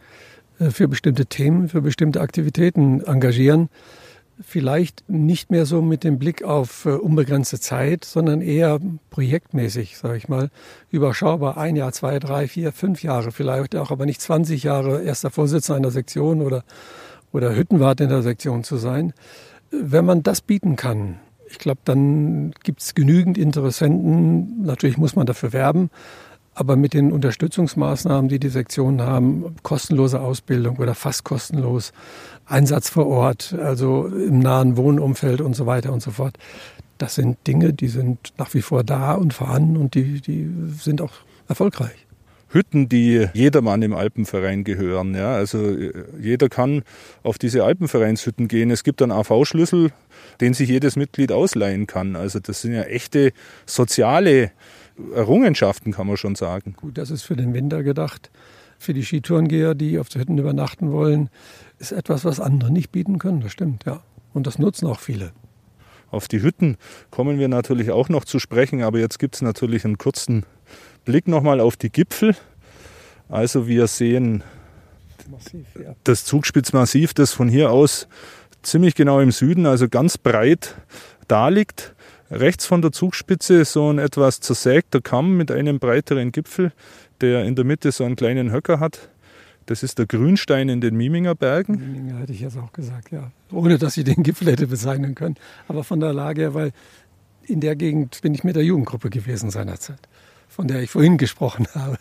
Speaker 4: äh, für bestimmte Themen, für bestimmte Aktivitäten engagieren. Vielleicht nicht mehr so mit dem Blick auf äh, unbegrenzte Zeit, sondern eher projektmäßig, sage ich mal, überschaubar ein Jahr, zwei, drei, vier, fünf Jahre, vielleicht auch, aber nicht 20 Jahre erster Vorsitzender einer Sektion oder oder Hüttenwart in der Sektion zu sein. Wenn man das bieten kann, ich glaube, dann gibt es genügend Interessenten. Natürlich muss man dafür werben, aber mit den Unterstützungsmaßnahmen, die die Sektionen haben, kostenlose Ausbildung oder fast kostenlos, Einsatz vor Ort, also im nahen Wohnumfeld und so weiter und so fort, das sind Dinge, die sind nach wie vor da und vorhanden und die, die sind auch erfolgreich.
Speaker 3: Hütten, die jedermann im Alpenverein gehören. Ja, also äh, jeder kann auf diese Alpenvereinshütten gehen. Es gibt einen AV-Schlüssel, den sich jedes Mitglied ausleihen kann. Also das sind ja echte soziale Errungenschaften, kann man schon sagen.
Speaker 4: Gut, das ist für den Winter gedacht. Für die Skitourengeher, die auf den Hütten übernachten wollen, ist etwas, was andere nicht bieten können. Das stimmt, ja. Und das nutzen auch viele.
Speaker 3: Auf die Hütten kommen wir natürlich auch noch zu sprechen, aber jetzt gibt es natürlich einen kurzen Blick nochmal auf die Gipfel. Also wir sehen Massiv, ja. das Zugspitzmassiv, das von hier aus ziemlich genau im Süden, also ganz breit da liegt. Rechts von der Zugspitze so ein etwas zersägter Kamm mit einem breiteren Gipfel, der in der Mitte so einen kleinen Höcker hat. Das ist der Grünstein in den Miminger Bergen.
Speaker 4: Miminger hätte ich jetzt auch gesagt, ja. Ohne dass ich den Gipfel hätte bezeichnen können. Aber von der Lage her, weil in der Gegend bin ich mit der Jugendgruppe gewesen seinerzeit von der ich vorhin gesprochen habe.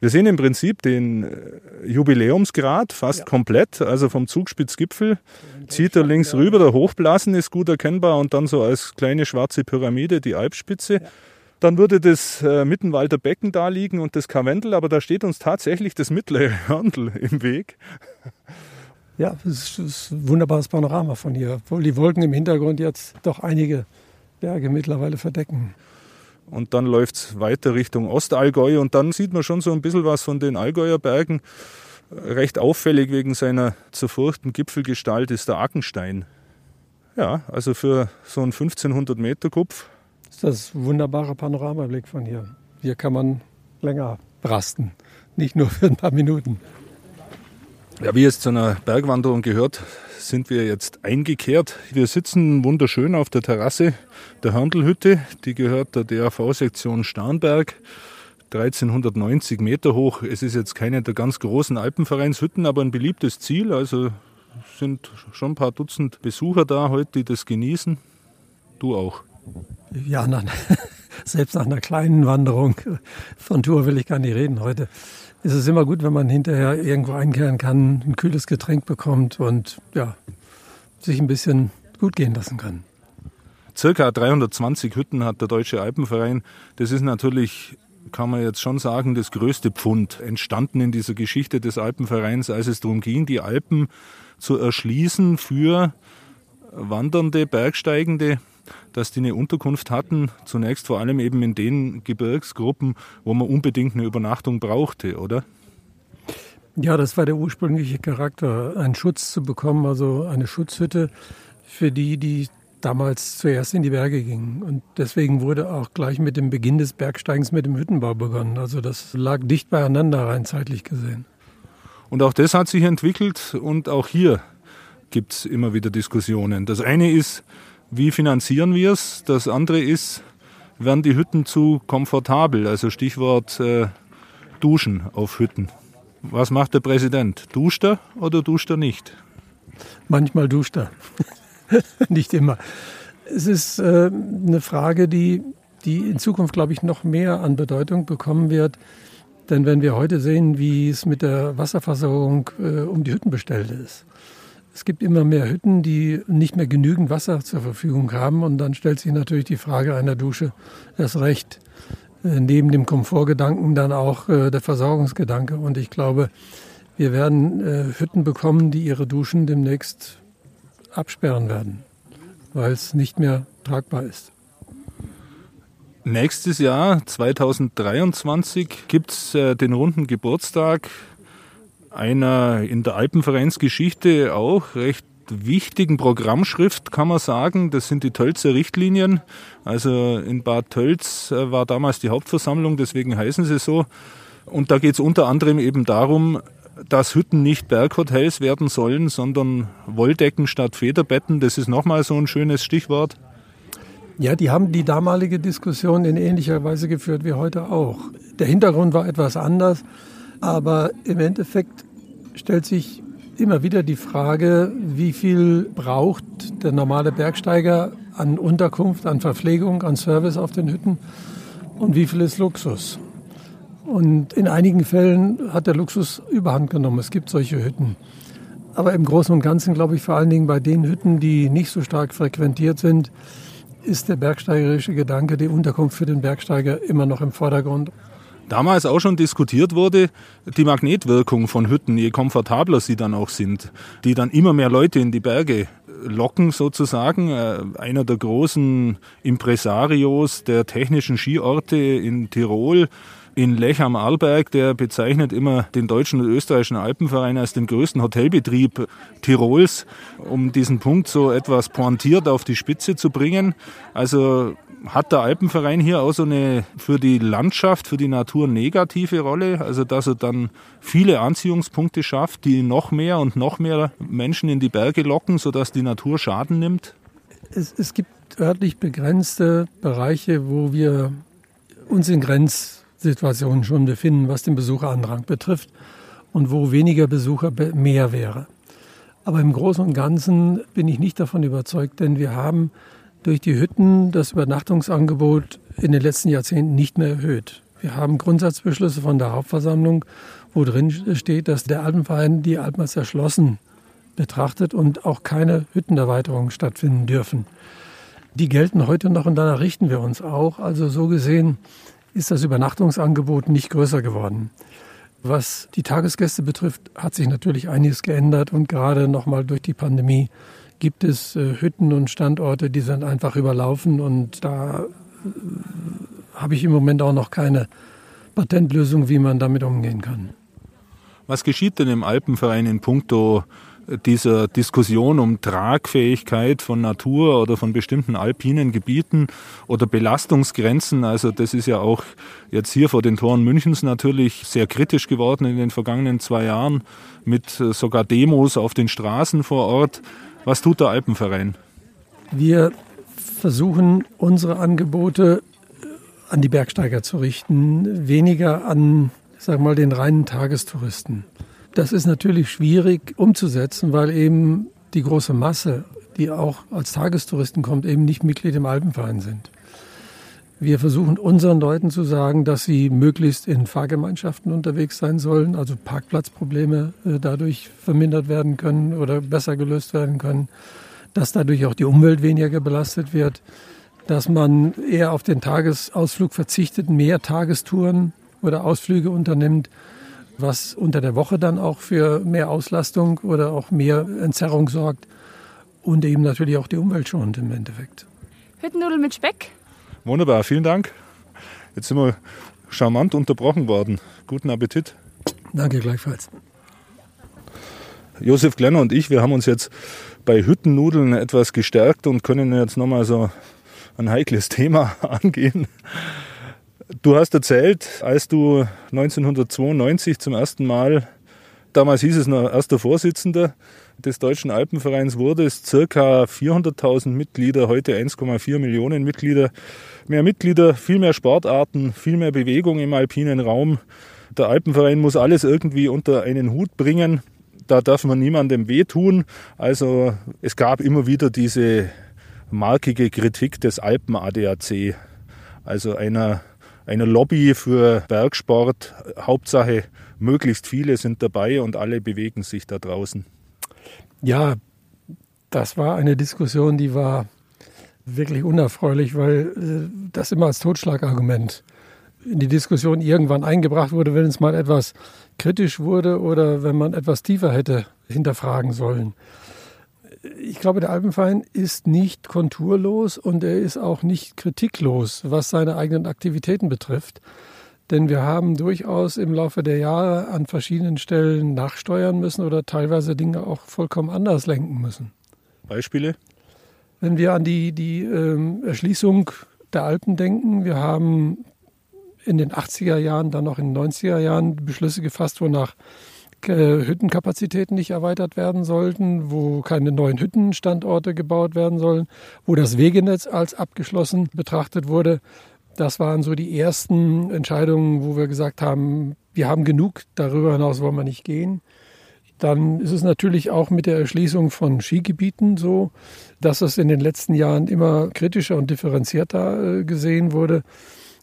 Speaker 3: Wir sehen im Prinzip den äh, Jubiläumsgrad fast ja. komplett, also vom Zugspitzgipfel zieht er links rüber, der Hochblasen ist gut erkennbar und dann so als kleine schwarze Pyramide die Alpspitze. Ja. Dann würde das äh, Mittenwalder Becken da liegen und das Karwendel, aber da steht uns tatsächlich das mittlere Hörndl im Weg.
Speaker 4: Ja, das ist ein wunderbares Panorama von hier, obwohl die Wolken im Hintergrund jetzt doch einige Berge mittlerweile verdecken.
Speaker 3: Und dann läuft es weiter Richtung Ostallgäu und dann sieht man schon so ein bisschen was von den Allgäuer Bergen. Recht auffällig wegen seiner zerfurchten Gipfelgestalt ist der Ackenstein. Ja, also für so einen 1500 Meter Kupf.
Speaker 4: Ist das ein wunderbarer Panoramablick von hier. Hier kann man länger rasten, nicht nur für ein paar Minuten.
Speaker 3: Ja, wie es zu einer Bergwanderung gehört, sind wir jetzt eingekehrt. Wir sitzen wunderschön auf der Terrasse der Handelhütte. Die gehört der DAV-Sektion Starnberg. 1390 Meter hoch. Es ist jetzt keine der ganz großen Alpenvereinshütten, aber ein beliebtes Ziel. Also sind schon ein paar Dutzend Besucher da heute, die das genießen. Du auch.
Speaker 4: Ja, nach, selbst nach einer kleinen Wanderung von Tour will ich gar nicht reden heute ist es immer gut, wenn man hinterher irgendwo einkehren kann, ein kühles Getränk bekommt und ja, sich ein bisschen gut gehen lassen kann.
Speaker 3: Circa 320 Hütten hat der Deutsche Alpenverein. Das ist natürlich, kann man jetzt schon sagen, das größte Pfund entstanden in dieser Geschichte des Alpenvereins, als es darum ging, die Alpen zu erschließen für wandernde, bergsteigende dass die eine Unterkunft hatten, zunächst vor allem eben in den Gebirgsgruppen, wo man unbedingt eine Übernachtung brauchte, oder?
Speaker 4: Ja, das war der ursprüngliche Charakter, einen Schutz zu bekommen, also eine Schutzhütte für die, die damals zuerst in die Berge gingen. Und deswegen wurde auch gleich mit dem Beginn des Bergsteigens mit dem Hüttenbau begonnen. Also das lag dicht beieinander rein zeitlich gesehen.
Speaker 3: Und auch das hat sich entwickelt und auch hier gibt es immer wieder Diskussionen. Das eine ist, wie finanzieren wir es? Das andere ist, werden die Hütten zu komfortabel? Also Stichwort äh, Duschen auf Hütten. Was macht der Präsident? Duscht er oder duscht er nicht?
Speaker 4: Manchmal duscht er. nicht immer. Es ist äh, eine Frage, die, die in Zukunft, glaube ich, noch mehr an Bedeutung bekommen wird. Denn wenn wir heute sehen, wie es mit der Wasserversorgung äh, um die Hütten bestellt ist, es gibt immer mehr Hütten, die nicht mehr genügend Wasser zur Verfügung haben. Und dann stellt sich natürlich die Frage einer Dusche erst recht. Äh, neben dem Komfortgedanken dann auch äh, der Versorgungsgedanke. Und ich glaube, wir werden äh, Hütten bekommen, die ihre Duschen demnächst absperren werden, weil es nicht mehr tragbar ist.
Speaker 3: Nächstes Jahr, 2023, gibt es den runden Geburtstag einer in der Alpenvereinsgeschichte auch recht wichtigen Programmschrift, kann man sagen. Das sind die Tölzer Richtlinien. Also in Bad Tölz äh, war damals die Hauptversammlung, deswegen heißen sie so. Und da geht es unter anderem eben darum, dass Hütten nicht Berghotels werden sollen, sondern Wolldecken statt Federbetten. Das ist nochmal so ein schönes Stichwort.
Speaker 4: Ja, die haben die damalige Diskussion in ähnlicher Weise geführt wie heute auch. Der Hintergrund war etwas anders, aber im Endeffekt stellt sich immer wieder die Frage, wie viel braucht der normale Bergsteiger an Unterkunft, an Verpflegung, an Service auf den Hütten und wie viel ist Luxus. Und in einigen Fällen hat der Luxus überhand genommen. Es gibt solche Hütten. Aber im Großen und Ganzen glaube ich vor allen Dingen bei den Hütten, die nicht so stark frequentiert sind, ist der bergsteigerische Gedanke, die Unterkunft für den Bergsteiger immer noch im Vordergrund.
Speaker 3: Damals auch schon diskutiert wurde, die Magnetwirkung von Hütten, je komfortabler sie dann auch sind, die dann immer mehr Leute in die Berge locken sozusagen. Äh, einer der großen Impresarios der technischen Skiorte in Tirol in Lech am Arlberg, der bezeichnet immer den deutschen und österreichischen Alpenverein als den größten Hotelbetrieb Tirols, um diesen Punkt so etwas pointiert auf die Spitze zu bringen. Also hat der Alpenverein hier auch so eine für die Landschaft, für die Natur negative Rolle, also dass er dann viele Anziehungspunkte schafft, die noch mehr und noch mehr Menschen in die Berge locken, sodass die Natur Schaden nimmt?
Speaker 4: Es, es gibt örtlich begrenzte Bereiche, wo wir uns in Grenz Situationen schon befinden, was den Besucherandrang betrifft und wo weniger Besucher mehr wäre. Aber im Großen und Ganzen bin ich nicht davon überzeugt, denn wir haben durch die Hütten das Übernachtungsangebot in den letzten Jahrzehnten nicht mehr erhöht. Wir haben Grundsatzbeschlüsse von der Hauptversammlung, wo drin steht, dass der Alpenverein die Alpen als erschlossen betrachtet und auch keine Hüttenerweiterungen stattfinden dürfen. Die gelten heute noch und danach richten wir uns auch. Also so gesehen ist das Übernachtungsangebot nicht größer geworden. Was die Tagesgäste betrifft, hat sich natürlich einiges geändert und gerade nochmal durch die Pandemie gibt es äh, Hütten und Standorte, die sind einfach überlaufen und da äh, habe ich im Moment auch noch keine Patentlösung, wie man damit umgehen kann.
Speaker 3: Was geschieht denn im Alpenverein in puncto dieser Diskussion um Tragfähigkeit von Natur oder von bestimmten alpinen Gebieten oder Belastungsgrenzen. Also das ist ja auch jetzt hier vor den Toren Münchens natürlich sehr kritisch geworden in den vergangenen zwei Jahren mit äh, sogar Demos auf den Straßen vor Ort. Was tut der Alpenverein?
Speaker 4: Wir versuchen unsere Angebote äh, an die Bergsteiger zu richten, weniger an, sag mal, den reinen Tagestouristen. Das ist natürlich schwierig umzusetzen, weil eben die große Masse, die auch als Tagestouristen kommt, eben nicht Mitglied im Alpenverein sind. Wir versuchen unseren Leuten zu sagen, dass sie möglichst in Fahrgemeinschaften unterwegs sein sollen, also Parkplatzprobleme äh, dadurch vermindert werden können oder besser gelöst werden können, dass dadurch auch die Umwelt weniger belastet wird, dass man eher auf den Tagesausflug verzichtet, mehr Tagestouren oder Ausflüge unternimmt was unter der Woche dann auch für mehr Auslastung oder auch mehr Entzerrung sorgt und eben natürlich auch die Umwelt schont im Endeffekt.
Speaker 2: Hüttennudeln mit Speck.
Speaker 3: Wunderbar, vielen Dank. Jetzt sind wir charmant unterbrochen worden. Guten Appetit.
Speaker 4: Danke gleichfalls.
Speaker 3: Josef Glenner und ich, wir haben uns jetzt bei Hüttennudeln etwas gestärkt und können jetzt nochmal so ein heikles Thema angehen. Du hast erzählt, als du 1992 zum ersten Mal, damals hieß es noch erster Vorsitzender des Deutschen Alpenvereins wurdest, circa 400.000 Mitglieder, heute 1,4 Millionen Mitglieder. Mehr Mitglieder, viel mehr Sportarten, viel mehr Bewegung im alpinen Raum. Der Alpenverein muss alles irgendwie unter einen Hut bringen. Da darf man niemandem wehtun. Also es gab immer wieder diese markige Kritik des Alpen-ADAC. Also einer eine Lobby für Bergsport. Hauptsache, möglichst viele sind dabei und alle bewegen sich da draußen.
Speaker 4: Ja, das war eine Diskussion, die war wirklich unerfreulich, weil äh, das immer als Totschlagargument in die Diskussion irgendwann eingebracht wurde, wenn es mal etwas kritisch wurde oder wenn man etwas tiefer hätte hinterfragen sollen ich glaube, der Alpenverein ist nicht konturlos und er ist auch nicht kritiklos, was seine eigenen Aktivitäten betrifft. Denn wir haben durchaus im Laufe der Jahre an verschiedenen Stellen nachsteuern müssen oder teilweise Dinge auch vollkommen anders lenken müssen.
Speaker 3: Beispiele?
Speaker 4: Wenn wir an die, die ähm, Erschließung der Alpen denken, wir haben in den 80er Jahren, dann noch in den 90er Jahren Beschlüsse gefasst, wonach äh, Hüttenkapazitäten nicht erweitert werden sollten, wo keine neuen Hüttenstandorte gebaut werden sollen, wo das Wegenetz als abgeschlossen betrachtet wurde. Das waren so die ersten Entscheidungen, wo wir gesagt haben, wir haben genug, darüber hinaus wollen wir nicht gehen. dann ist es natürlich auch mit der Erschließung von Skigebieten so, dass es in den letzten Jahren immer kritischer und differenzierter äh, gesehen wurde.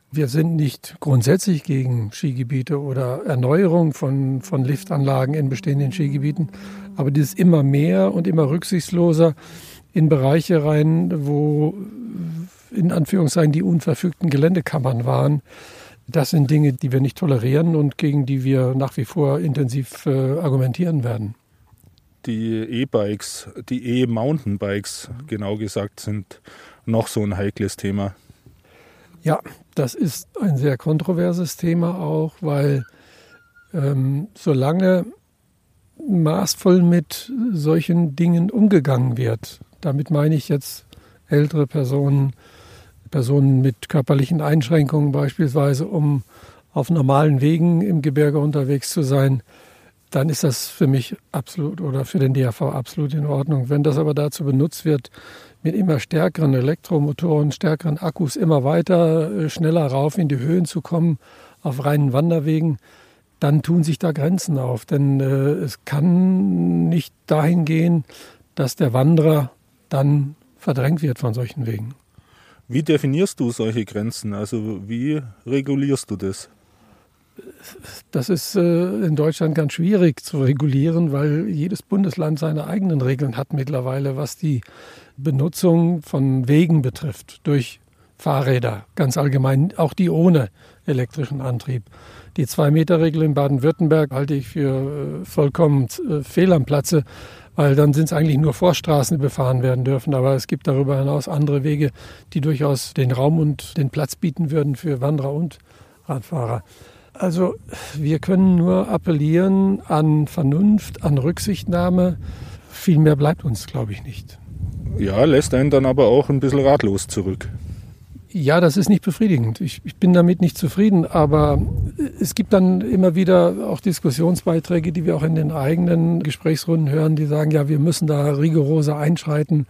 Speaker 4: Wir sind nicht grundsätzlich gegen Skigebiete oder Erneuerung von, von Liftanlagen in bestehenden Skigebieten, aber dieses immer mehr und immer rücksichtsloser in Bereiche rein, wo in Anführungszeichen die unverfügten Geländekammern waren. Das sind Dinge, die wir nicht tolerieren und gegen die wir nach wie vor intensiv äh, argumentieren werden.
Speaker 3: Die E-Bikes, die E-Mountainbikes, genau gesagt, sind noch so ein heikles Thema.
Speaker 4: Ja, das ist ein sehr kontroverses Thema auch, weil ähm, solange maßvoll mit solchen Dingen umgegangen wird, damit meine ich jetzt ältere Personen, Personen mit körperlichen Einschränkungen beispielsweise, um auf normalen Wegen im Gebirge unterwegs zu sein, dann ist das für mich absolut oder für den DAV absolut in Ordnung. Wenn das aber dazu benutzt wird, mit immer stärkeren Elektromotoren, stärkeren Akkus immer weiter, äh, schneller rauf in die Höhen zu kommen, auf reinen Wanderwegen, dann tun sich da Grenzen auf. Denn äh, es kann nicht dahin gehen, dass der Wanderer dann verdrängt wird von solchen Wegen.
Speaker 3: Wie definierst du solche Grenzen? Also wie regulierst du das?
Speaker 4: Das ist äh, in Deutschland ganz schwierig zu regulieren, weil jedes Bundesland seine eigenen Regeln hat mittlerweile, was die Benutzung von Wegen betrifft, durch Fahrräder, ganz allgemein, auch die ohne elektrischen Antrieb. Die Zwei-Meter-Regel in Baden-Württemberg halte ich für äh, vollkommen äh, fehl am Platze, weil dann sind es eigentlich nur Vorstraßen, die befahren werden dürfen. Aber es gibt darüber hinaus andere Wege, die durchaus den Raum und den Platz bieten würden für Wanderer und Radfahrer. Also wir können nur appellieren an Vernunft, an Rücksichtnahme. Viel mehr bleibt uns, glaube ich, nicht.
Speaker 3: Ja, lässt einen dann aber auch ein bisschen ratlos zurück.
Speaker 4: Ja, das ist nicht befriedigend. Ich, ich, bin damit nicht zufrieden, aber es gibt dann immer wieder auch Diskussionsbeiträge, die wir auch in den eigenen Gesprächsrunden hören, die sagen, ja, wir müssen da rigoroser einschreiten,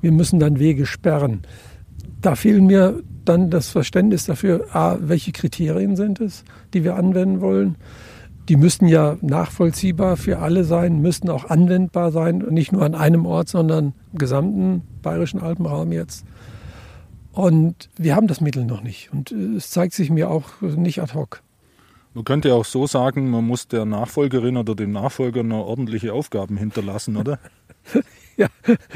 Speaker 4: wir müssen dann Wege sperren. Da fehlen mir dann das Verständnis dafür, a, welche Kriterien sind es, die wir anwenden wollen. Die müssten ja nachvollziehbar für alle sein, müssten auch anwendbar sein, nicht nur an einem Ort, sondern im gesamten bayerischen Alpenraum jetzt. Und wir haben das Mittel noch nicht. Und äh, es zeigt sich mir auch nicht ad hoc.
Speaker 3: Man könnte auch so sagen, man muss der Nachfolgerin oder dem Nachfolger noch ordentliche Aufgaben hinterlassen, oder?
Speaker 4: ja,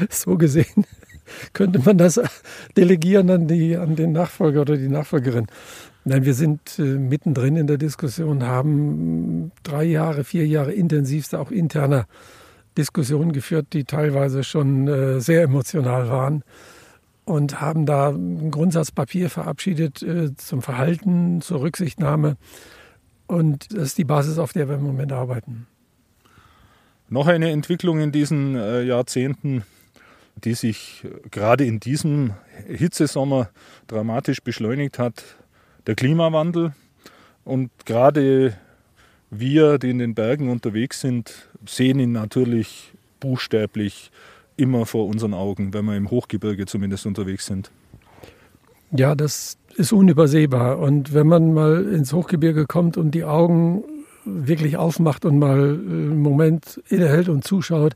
Speaker 4: so gesehen könnte man das delegieren an, die, an den Nachfolger oder die Nachfolgerin. Nein, wir sind äh, mittendrin in der Diskussion, haben drei Jahre, vier Jahre intensivste, auch interner Diskussionen geführt, die teilweise schon äh, sehr emotional waren und haben da ein Grundsatzpapier verabschiedet äh, zum Verhalten, zur Rücksichtnahme. Und das ist die Basis, auf der wir im Moment arbeiten.
Speaker 3: Noch eine Entwicklung in diesen äh, Jahrzehnten, die sich gerade in diesem Hitzesommer dramatisch beschleunigt hat, der Klimawandel. Und gerade wir, die in den Bergen unterwegs sind, sehen ihn natürlich buchstäblich immer vor unseren Augen, wenn wir im Hochgebirge zumindest unterwegs sind.
Speaker 4: Ja, das ist unübersehbar. Und wenn man mal ins Hochgebirge kommt und die Augen wirklich aufmacht und mal einen Moment innehält und zuschaut,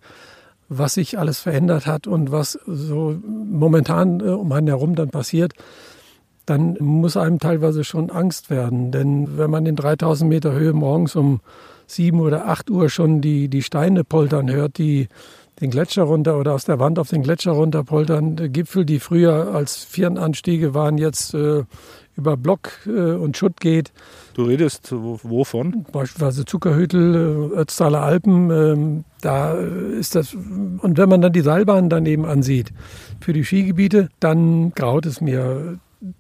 Speaker 4: was sich alles verändert hat und was so momentan äh, um einen herum dann passiert, dann muss einem teilweise schon Angst werden. Denn wenn man in 3000 Meter Höhe morgens um 7 oder 8 Uhr schon die, die Steine poltern hört, die den Gletscher runter oder aus der Wand auf den Gletscher runter poltern. Gipfel, die früher als Firnanstiege waren, jetzt äh, über Block äh, und Schutt geht.
Speaker 3: Du redest wovon?
Speaker 4: Beispielsweise Zuckerhüttel, äh, Ötztaler Alpen. Ähm, da ist das. Und wenn man dann die Seilbahn daneben ansieht für die Skigebiete, dann graut es mir.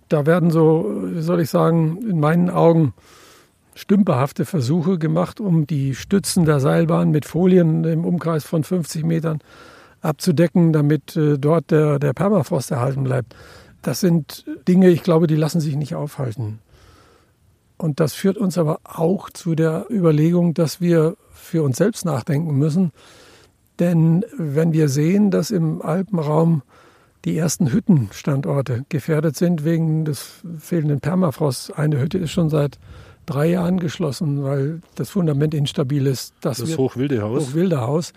Speaker 4: Da werden so, wie soll ich sagen, in meinen Augen stümperhafte Versuche gemacht, um die Stützen der Seilbahn mit Folien im Umkreis von 50 Metern abzudecken, damit äh, dort der, der Permafrost erhalten bleibt. Das sind Dinge, ich glaube, die lassen sich nicht aufhalten. Und das führt uns aber auch zu der Überlegung, dass wir für uns selbst nachdenken müssen. Denn wenn wir sehen, dass im Alpenraum die ersten Hüttenstandorte gefährdet sind wegen des fehlenden Permafrosts, eine Hütte ist schon seit drei Jahren geschlossen, weil das Fundament instabil ist.
Speaker 3: Das, das Hochwilde Haus.
Speaker 4: Hochwilde Haus.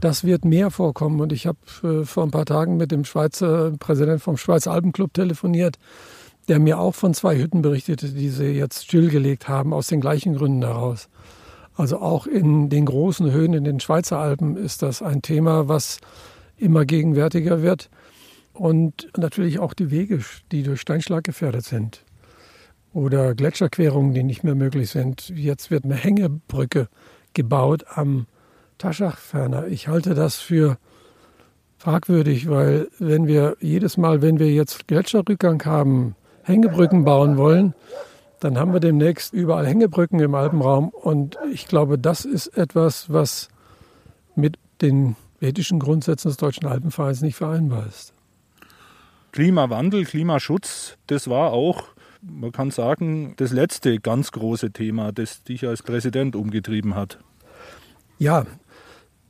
Speaker 4: Das wird mehr vorkommen. Und ich habe äh, vor ein paar Tagen mit dem Schweizer Präsident vom Schweizer Alpenclub telefoniert, der mir auch von zwei Hütten berichtete, die sie jetzt stillgelegt haben, aus den gleichen Gründen heraus. Also auch in den großen Höhen in den Schweizer Alpen ist das ein Thema, was immer gegenwärtiger wird. Und natürlich auch die Wege, die durch Steinschlag gefährdet sind. Oder Gletscherquerungen, die nicht mehr möglich sind. Jetzt wird eine Hängebrücke gebaut am Taschachferner. Ich halte das für fragwürdig, weil wenn wir jedes Mal, wenn wir jetzt Gletscherrückgang haben, Hängebrücken bauen wollen, dann haben wir demnächst überall Hängebrücken im Alpenraum. Und ich glaube, das ist etwas, was mit den ethischen Grundsätzen des Deutschen Alpenvereins nicht vereinbar ist.
Speaker 3: Klimawandel, Klimaschutz, das war auch, man kann sagen, das letzte ganz große Thema, das dich als Präsident umgetrieben hat.
Speaker 4: Ja,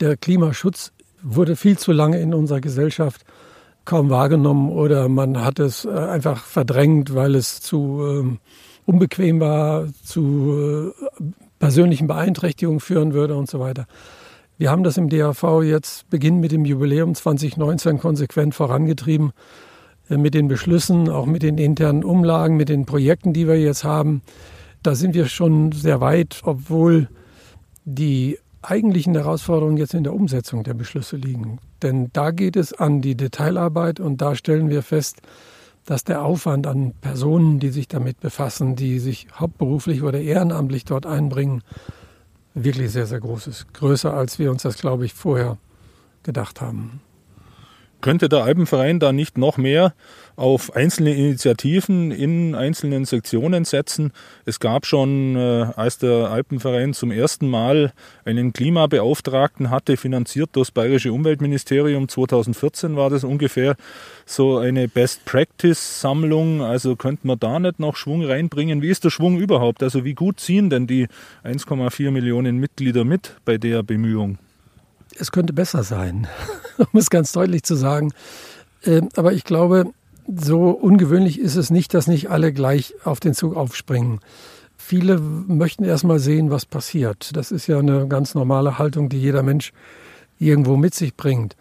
Speaker 4: der Klimaschutz wurde viel zu lange in unserer Gesellschaft kaum wahrgenommen oder man hat es äh, einfach verdrängt, weil es zu ähm, unbequem war, zu äh, persönlichen Beeinträchtigungen führen würde und so weiter. Wir haben das im DAV jetzt Beginn mit dem Jubiläum 2019 konsequent vorangetrieben, mit den Beschlüssen, auch mit den internen Umlagen, mit den Projekten, die wir jetzt haben. Da sind wir schon sehr weit, obwohl die eigentlichen Herausforderungen jetzt in der Umsetzung der Beschlüsse liegen. Denn da geht es an die Detailarbeit und da stellen wir fest, dass der Aufwand an Personen, die sich damit befassen, die sich hauptberuflich oder ehrenamtlich dort einbringen, wirklich sehr, sehr groß ist. Größer, als wir uns das, glaube ich, vorher gedacht haben.
Speaker 3: Könnte der Alpenverein da nicht noch mehr auf einzelne Initiativen in einzelnen Sektionen setzen? Es gab schon, äh, als der Alpenverein zum ersten Mal einen Klimabeauftragten hatte, finanziert durch das Bayerische Umweltministerium, 2014 war das ungefähr, so eine Best-Practice-Sammlung. Also könnte man da nicht noch Schwung reinbringen? Wie ist der Schwung überhaupt? Also wie gut ziehen denn die 1,4 Millionen Mitglieder mit bei der Bemühung?
Speaker 4: Es könnte besser sein, um es ganz deutlich zu sagen. Ähm, aber ich glaube, so ungewöhnlich ist es nicht, dass nicht alle gleich auf den Zug aufspringen. Viele möchten erst mal sehen, was passiert. Das ist ja eine ganz normale Haltung, die jeder Mensch irgendwo mit sich bringt.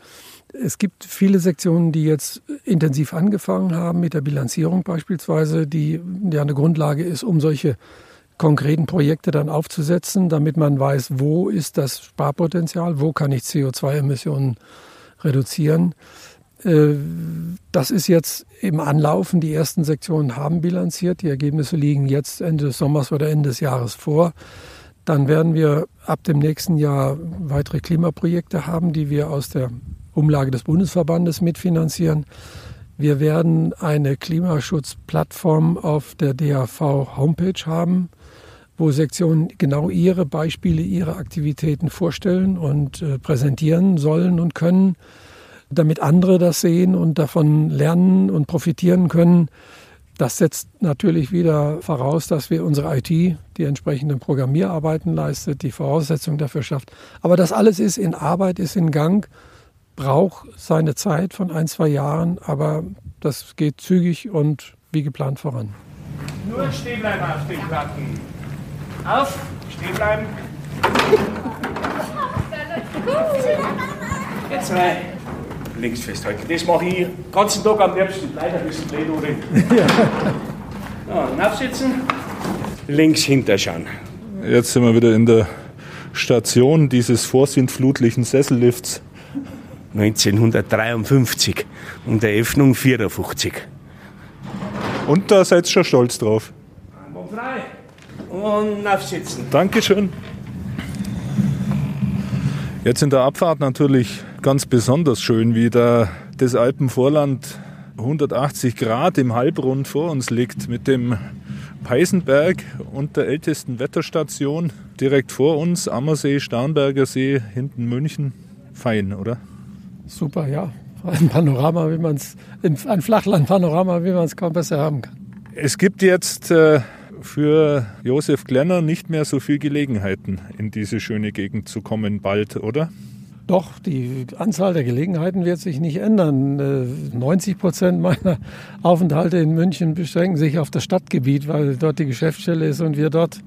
Speaker 4: Es gibt viele Sektionen, die jetzt intensiv angefangen haben mit der Bilanzierung beispielsweise, die ja eine Grundlage ist, um solche konkreten Projekte dann aufzusetzen, damit man weiß, wo ist das Sparpotenzial, wo kann ich CO2-Emissionen reduzieren. Äh, das ist jetzt im Anlaufen. Die ersten Sektionen haben bilanziert. Die Ergebnisse liegen jetzt Ende des Sommers oder Ende des Jahres vor. Dann werden wir ab dem nächsten Jahr weitere Klimaprojekte haben, die wir aus der Umlage des Bundesverbandes mitfinanzieren. Wir werden eine Klimaschutzplattform auf der DAV Homepage haben, wo Sektionen genau ihre Beispiele, ihre Aktivitäten vorstellen und äh, präsentieren sollen und können, damit andere das sehen und davon lernen und profitieren können. Das setzt natürlich wieder voraus, dass wir unsere IT die entsprechenden Programmierarbeiten leistet, die Voraussetzungen dafür schafft. Aber das alles ist in Arbeit, ist in Gang, braucht seine Zeit von ein, zwei Jahren, aber das geht zügig und wie geplant voran.
Speaker 6: Nur stehen bleiben auf den Platten. Auf, stehen bleiben. Jetzt zwei. Links festhalten. Das mache ich den ganzen Tag am liebsten. Leider ein bisschen blöd, oder? Ja, aufsitzen. Links hinterschauen.
Speaker 3: Jetzt sind wir wieder in der Station dieses vorsintflutlichen Sessellifts.
Speaker 6: 1953 und der Öffnung 54.
Speaker 3: Und da seid ihr schon stolz drauf.
Speaker 6: Frei und aufsitzen.
Speaker 3: Dankeschön. Jetzt in der Abfahrt natürlich ganz besonders schön, wie da das Alpenvorland 180 Grad im Halbrund vor uns liegt mit dem Peisenberg und der ältesten Wetterstation direkt vor uns, Ammersee, Starnberger See, hinten München. Fein, oder?
Speaker 4: Super, ja. Ein Panorama, wie man es, ein Flachlandpanorama, wie man es kaum besser haben kann.
Speaker 3: Es gibt jetzt äh, für Josef Glenner nicht mehr so viele Gelegenheiten, in diese schöne Gegend zu kommen, bald, oder?
Speaker 4: Doch, die Anzahl der Gelegenheiten wird sich nicht ändern. 90 äh, Prozent meiner Aufenthalte in München beschränken sich auf das Stadtgebiet, weil dort die Geschäftsstelle ist und wir dort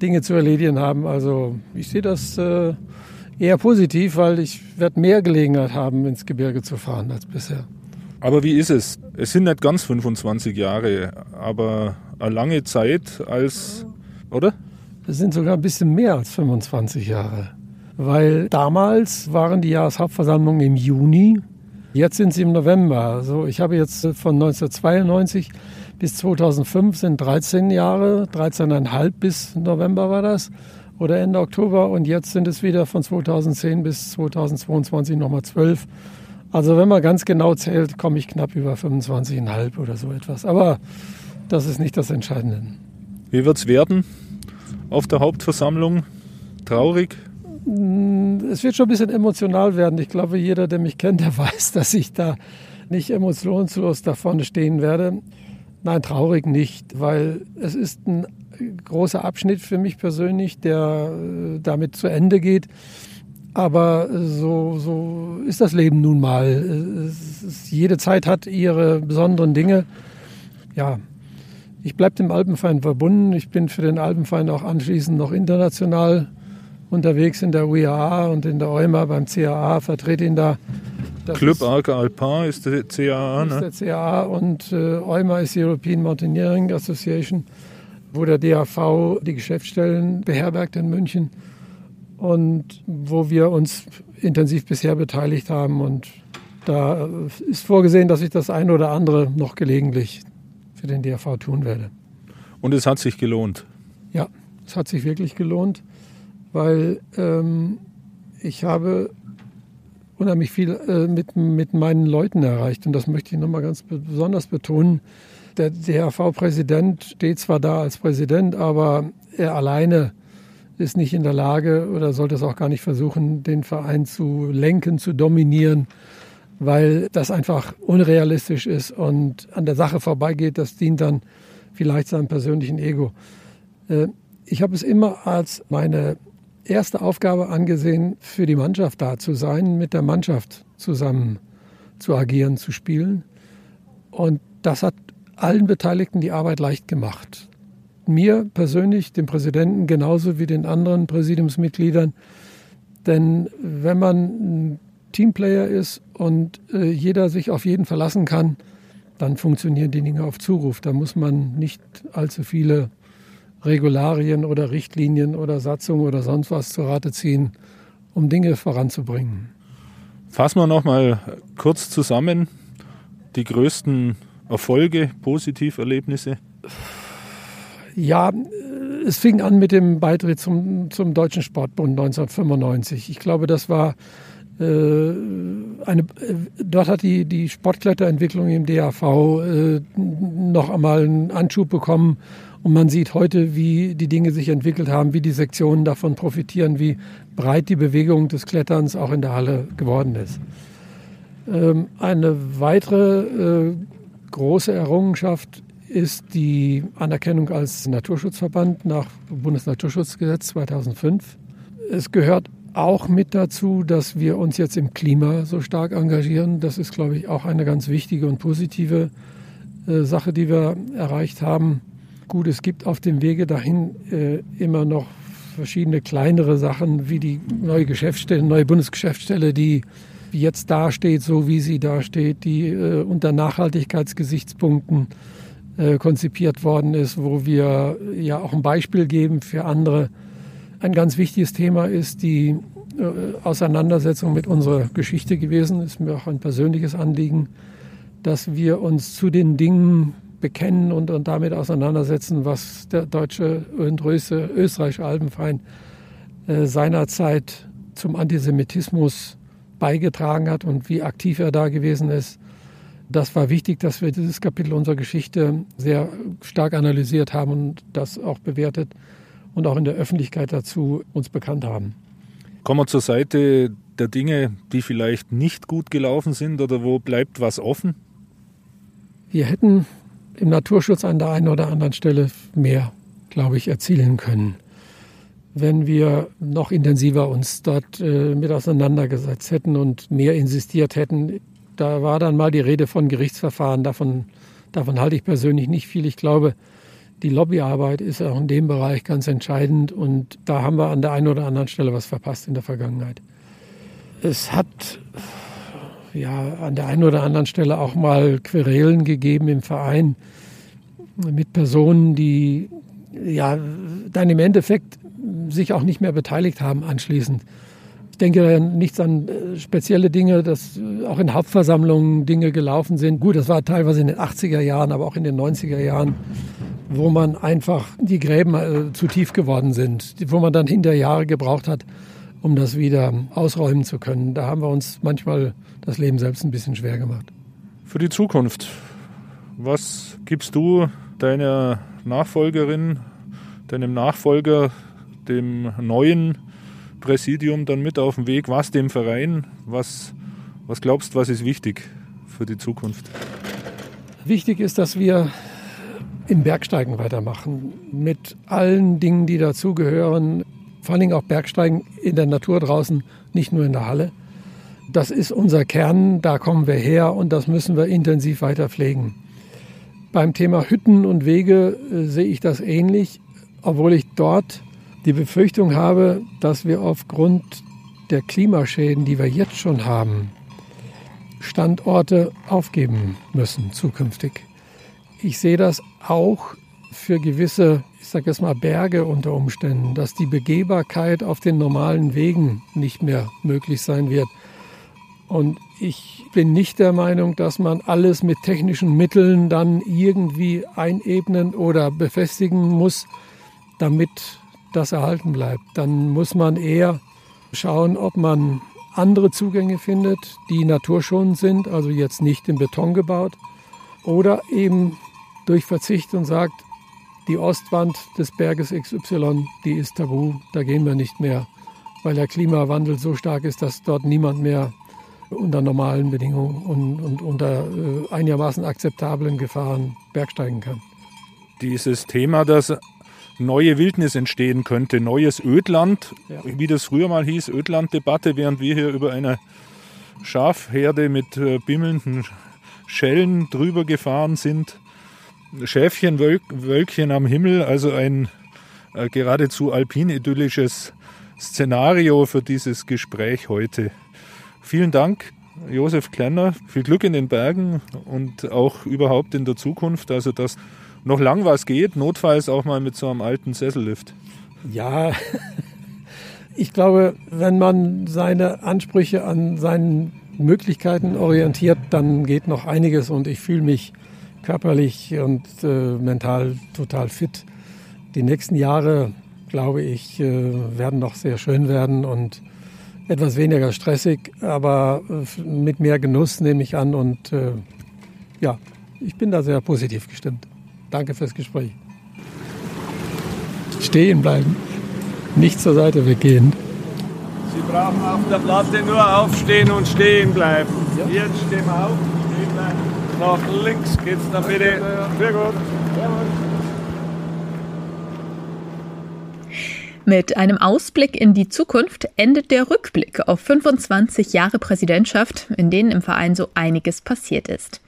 Speaker 4: Dinge zu erledigen haben. Also ich sehe das äh, eher positiv, weil ich werde mehr Gelegenheit haben, ins Gebirge zu fahren als bisher.
Speaker 3: Aber wie ist es? Es sind nicht ganz 25 Jahre, aber eine lange Zeit als, oder?
Speaker 4: Es sind sogar ein bisschen mehr als 25 Jahre weil damals waren die Jahreshauptversammlungen im Juni, jetzt sind sie im November. Also ich habe jetzt von 1992 bis 2005 sind 13 Jahre, 13,5 bis November war das oder Ende Oktober und jetzt sind es wieder von 2010 bis 2022 nochmal 12. Also wenn man ganz genau zählt, komme ich knapp über 25,5 oder so etwas. Aber das ist nicht das Entscheidende.
Speaker 3: Wie wird es werden auf der Hauptversammlung? Traurig?
Speaker 4: Mm, es wird schon ein bisschen emotional werden. Ich glaube, jeder, der mich kennt, der weiß, dass ich da nicht emotionslos da vorne stehen werde. Nein, traurig nicht, weil es ist ein großer Abschnitt für mich persönlich, der äh, damit zu Ende geht. Aber so, so ist das Leben nun mal. Ist, jede Zeit hat ihre besonderen Dinge. Ja, ich bleibe dem Alpenverein verbunden. Ich bin für den Alpenverein auch anschließend noch international unterwegs in der UIA und in der EUMA beim CAA, vertrete ihn da.
Speaker 3: Das Club Arca Alpin ist der CAA,
Speaker 4: ne? Ist der CAA und äh, EUMA ist die European Mountaineering Association, wo der DAV die Geschäftsstellen beherbergt in München und wo wir uns intensiv bisher beteiligt haben. Und da ist vorgesehen, dass ich das eine oder andere noch gelegentlich für den DAV tun werde.
Speaker 3: Und es hat sich gelohnt?
Speaker 4: Ja, es hat sich wirklich gelohnt weil ähm, ich habe unheimlich viel äh, mit, mit meinen Leuten erreicht. Und das möchte ich nochmal ganz besonders betonen. Der DRV-Präsident steht zwar da als Präsident, aber er alleine ist nicht in der Lage oder sollte es auch gar nicht versuchen, den Verein zu lenken, zu dominieren, weil das einfach unrealistisch ist und an der Sache vorbeigeht. Das dient dann vielleicht seinem persönlichen Ego. Äh, ich habe es immer als meine erste Aufgabe angesehen, für die Mannschaft da zu sein, mit der Mannschaft zusammen zu agieren, zu spielen. Und das hat allen Beteiligten die Arbeit leicht gemacht. Mir persönlich, dem Präsidenten genauso wie den anderen Präsidiumsmitgliedern. Denn wenn man ein Teamplayer ist und äh, jeder sich auf jeden verlassen kann, dann funktionieren die Dinge auf Zuruf. Da muss man nicht allzu viele Regularien oder Richtlinien oder Satzungen oder sonst was zu Rate ziehen, um Dinge voranzubringen.
Speaker 3: Fassen wir noch mal kurz zusammen die größten Erfolge, Positiverlebnisse.
Speaker 4: Ja, es fing an mit dem Beitritt zum, zum Deutschen Sportbund 1995. Ich glaube, das war äh, eine, äh, dort hat die, die Sportkletterentwicklung im DAV äh, noch einmal einen Anschub bekommen und man sieht heute, wie die Dinge sich entwickelt haben, wie die Sektionen davon profitieren, wie breit die Bewegung des Kletterns auch in der Halle geworden ist. Ähm, eine weitere äh, große Errungenschaft ist die Anerkennung als Naturschutzverband nach Bundesnaturschutzgesetz 2005. Es gehört auch mit dazu, dass wir uns jetzt im Klima so stark engagieren. Das ist, glaube ich, auch eine ganz wichtige und positive äh, Sache, die wir erreicht haben. Gut, es gibt auf dem Wege dahin äh, immer noch verschiedene kleinere Sachen, wie die neue Geschäftsstelle, neue Bundesgeschäftsstelle, die jetzt dasteht, so wie sie dasteht, die äh, unter Nachhaltigkeitsgesichtspunkten äh, konzipiert worden ist, wo wir ja auch ein Beispiel geben für andere. Ein ganz wichtiges Thema ist die äh, Auseinandersetzung mit unserer Geschichte gewesen, ist mir auch ein persönliches Anliegen, dass wir uns zu den Dingen bekennen und, und damit auseinandersetzen, was der deutsche und österreichische Alpenverein äh, seinerzeit zum Antisemitismus beigetragen hat und wie aktiv er da gewesen ist. Das war wichtig, dass wir dieses Kapitel unserer Geschichte sehr stark analysiert haben und das auch bewertet und auch in der Öffentlichkeit dazu uns bekannt haben.
Speaker 3: Kommen wir zur Seite der Dinge, die vielleicht nicht gut gelaufen sind oder wo bleibt was offen?
Speaker 4: Wir hätten im Naturschutz an der einen oder anderen Stelle mehr, glaube ich, erzielen können. wenn wir noch intensiver uns dort äh, mit auseinandergesetzt hätten und mehr insistiert hätten. Da war dann mal die Rede von Gerichtsverfahren. Davon, davon halte ich persönlich nicht viel. Ich glaube, die Lobbyarbeit ist auch in dem Bereich ganz entscheidend und da haben wir an der einen oder anderen Stelle was verpasst in der Vergangenheit. Es hat ja an der einen oder anderen Stelle auch mal Querelen gegeben im Verein mit Personen, die ja dann im Endeffekt sich auch nicht mehr beteiligt haben anschließend. Ich denke nichts an äh, spezielle Dinge, dass äh, auch in Hauptversammlungen Dinge gelaufen sind. Gut, das war teilweise in den 80er Jahren, aber auch in den 90er Jahren, wo man einfach die Gräben äh, zu tief geworden sind, wo man dann hinter Jahre gebraucht hat, um das wieder ausräumen zu können. Da haben wir uns manchmal das Leben selbst ein bisschen schwer gemacht.
Speaker 3: Für die Zukunft, was gibst du deiner Nachfolgerin, deinem Nachfolger, dem neuen Präsidium dann mit auf den Weg? Was dem Verein? Was, was glaubst du, was ist wichtig für die Zukunft?
Speaker 4: Wichtig ist, dass wir im Bergsteigen weitermachen. Mit allen Dingen, die dazugehören. Vor allen Dingen auch Bergsteigen in der Natur draußen, nicht nur in der Halle. Das ist unser Kern, da kommen wir her und das müssen wir intensiv weiter pflegen. Beim Thema Hütten und Wege äh, sehe ich das ähnlich, obwohl ich dort die Befürchtung habe, dass wir aufgrund der Klimaschäden, die wir jetzt schon haben, Standorte aufgeben müssen zukünftig. Ich sehe das auch für gewisse, ich sage jetzt mal Berge unter Umständen, dass die Begehbarkeit auf den normalen Wegen nicht mehr möglich sein wird. Und ich bin nicht der Meinung, dass man alles mit technischen Mitteln dann irgendwie einebnen oder befestigen muss, damit das erhalten bleibt. Dann muss man eher schauen, ob man andere Zugänge findet, die naturschonend sind, also jetzt nicht in Beton gebaut, oder eben durch Verzicht und sagt, die Ostwand des Berges XY, die ist tabu, da gehen wir nicht mehr, weil der Klimawandel so stark ist, dass dort niemand mehr unter normalen Bedingungen und, und unter äh, einigermaßen akzeptablen Gefahren bergsteigen kann.
Speaker 3: Dieses Thema, das neue Wildnis entstehen könnte, neues Ödland, ja. wie das früher mal hieß, Ödland-Debatte, während wir hier über eine Schafherde mit äh, bimmelnden Schellen drüber gefahren sind. Schäfchen, Wölk, Wölkchen am Himmel, also ein äh, geradezu alpin-idyllisches Szenario für dieses Gespräch heute. Vielen Dank, Josef Klenner. Viel Glück in den Bergen und auch überhaupt in der Zukunft. Also, dass noch lang was geht, notfalls auch mal mit so einem alten Sessellift.
Speaker 4: Ja, ich glaube, wenn man seine Ansprüche an seinen Möglichkeiten orientiert, dann geht noch einiges und ich fühle mich körperlich und äh, mental total fit. Die nächsten Jahre, glaube ich, äh, werden noch sehr schön werden und etwas weniger stressig, aber äh, mit mehr Genuss nehme ich an und äh, ja, ich bin da sehr positiv gestimmt. Danke fürs Gespräch. Stehen bleiben, nicht zur Seite weggehen.
Speaker 6: Sie brauchen auf der Platte nur aufstehen und stehen bleiben. Ja. Jetzt stehen wir auf, stehen bleiben. Nach links geht's dann bitte. Sehr gut.
Speaker 2: Mit einem Ausblick in die Zukunft endet der Rückblick auf 25 Jahre Präsidentschaft, in denen im Verein so einiges passiert ist.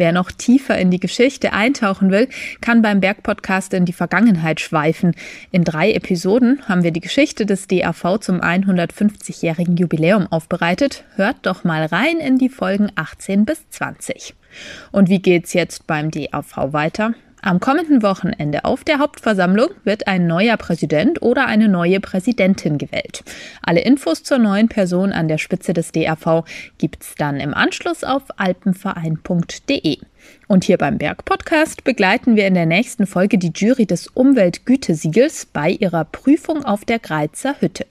Speaker 2: Wer noch tiefer in die Geschichte eintauchen will, kann beim Bergpodcast in die Vergangenheit schweifen. In drei Episoden haben wir die Geschichte des DAV zum 150-jährigen Jubiläum aufbereitet. Hört doch mal rein in die Folgen 18 bis 20. Und wie geht's jetzt beim DAV weiter? Am kommenden Wochenende auf der Hauptversammlung wird ein neuer Präsident oder eine neue Präsidentin gewählt. Alle Infos zur neuen Person an der Spitze des DAV gibt's dann im Anschluss auf alpenverein.de. Und hier beim Berg-Podcast begleiten wir in der nächsten Folge die Jury des Umweltgütesiegels bei ihrer Prüfung auf der Greizer Hütte.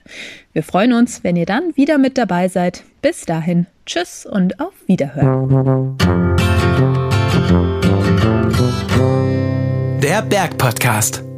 Speaker 2: Wir freuen uns, wenn ihr dann wieder mit dabei seid. Bis dahin, tschüss und auf Wiederhören.
Speaker 1: Der.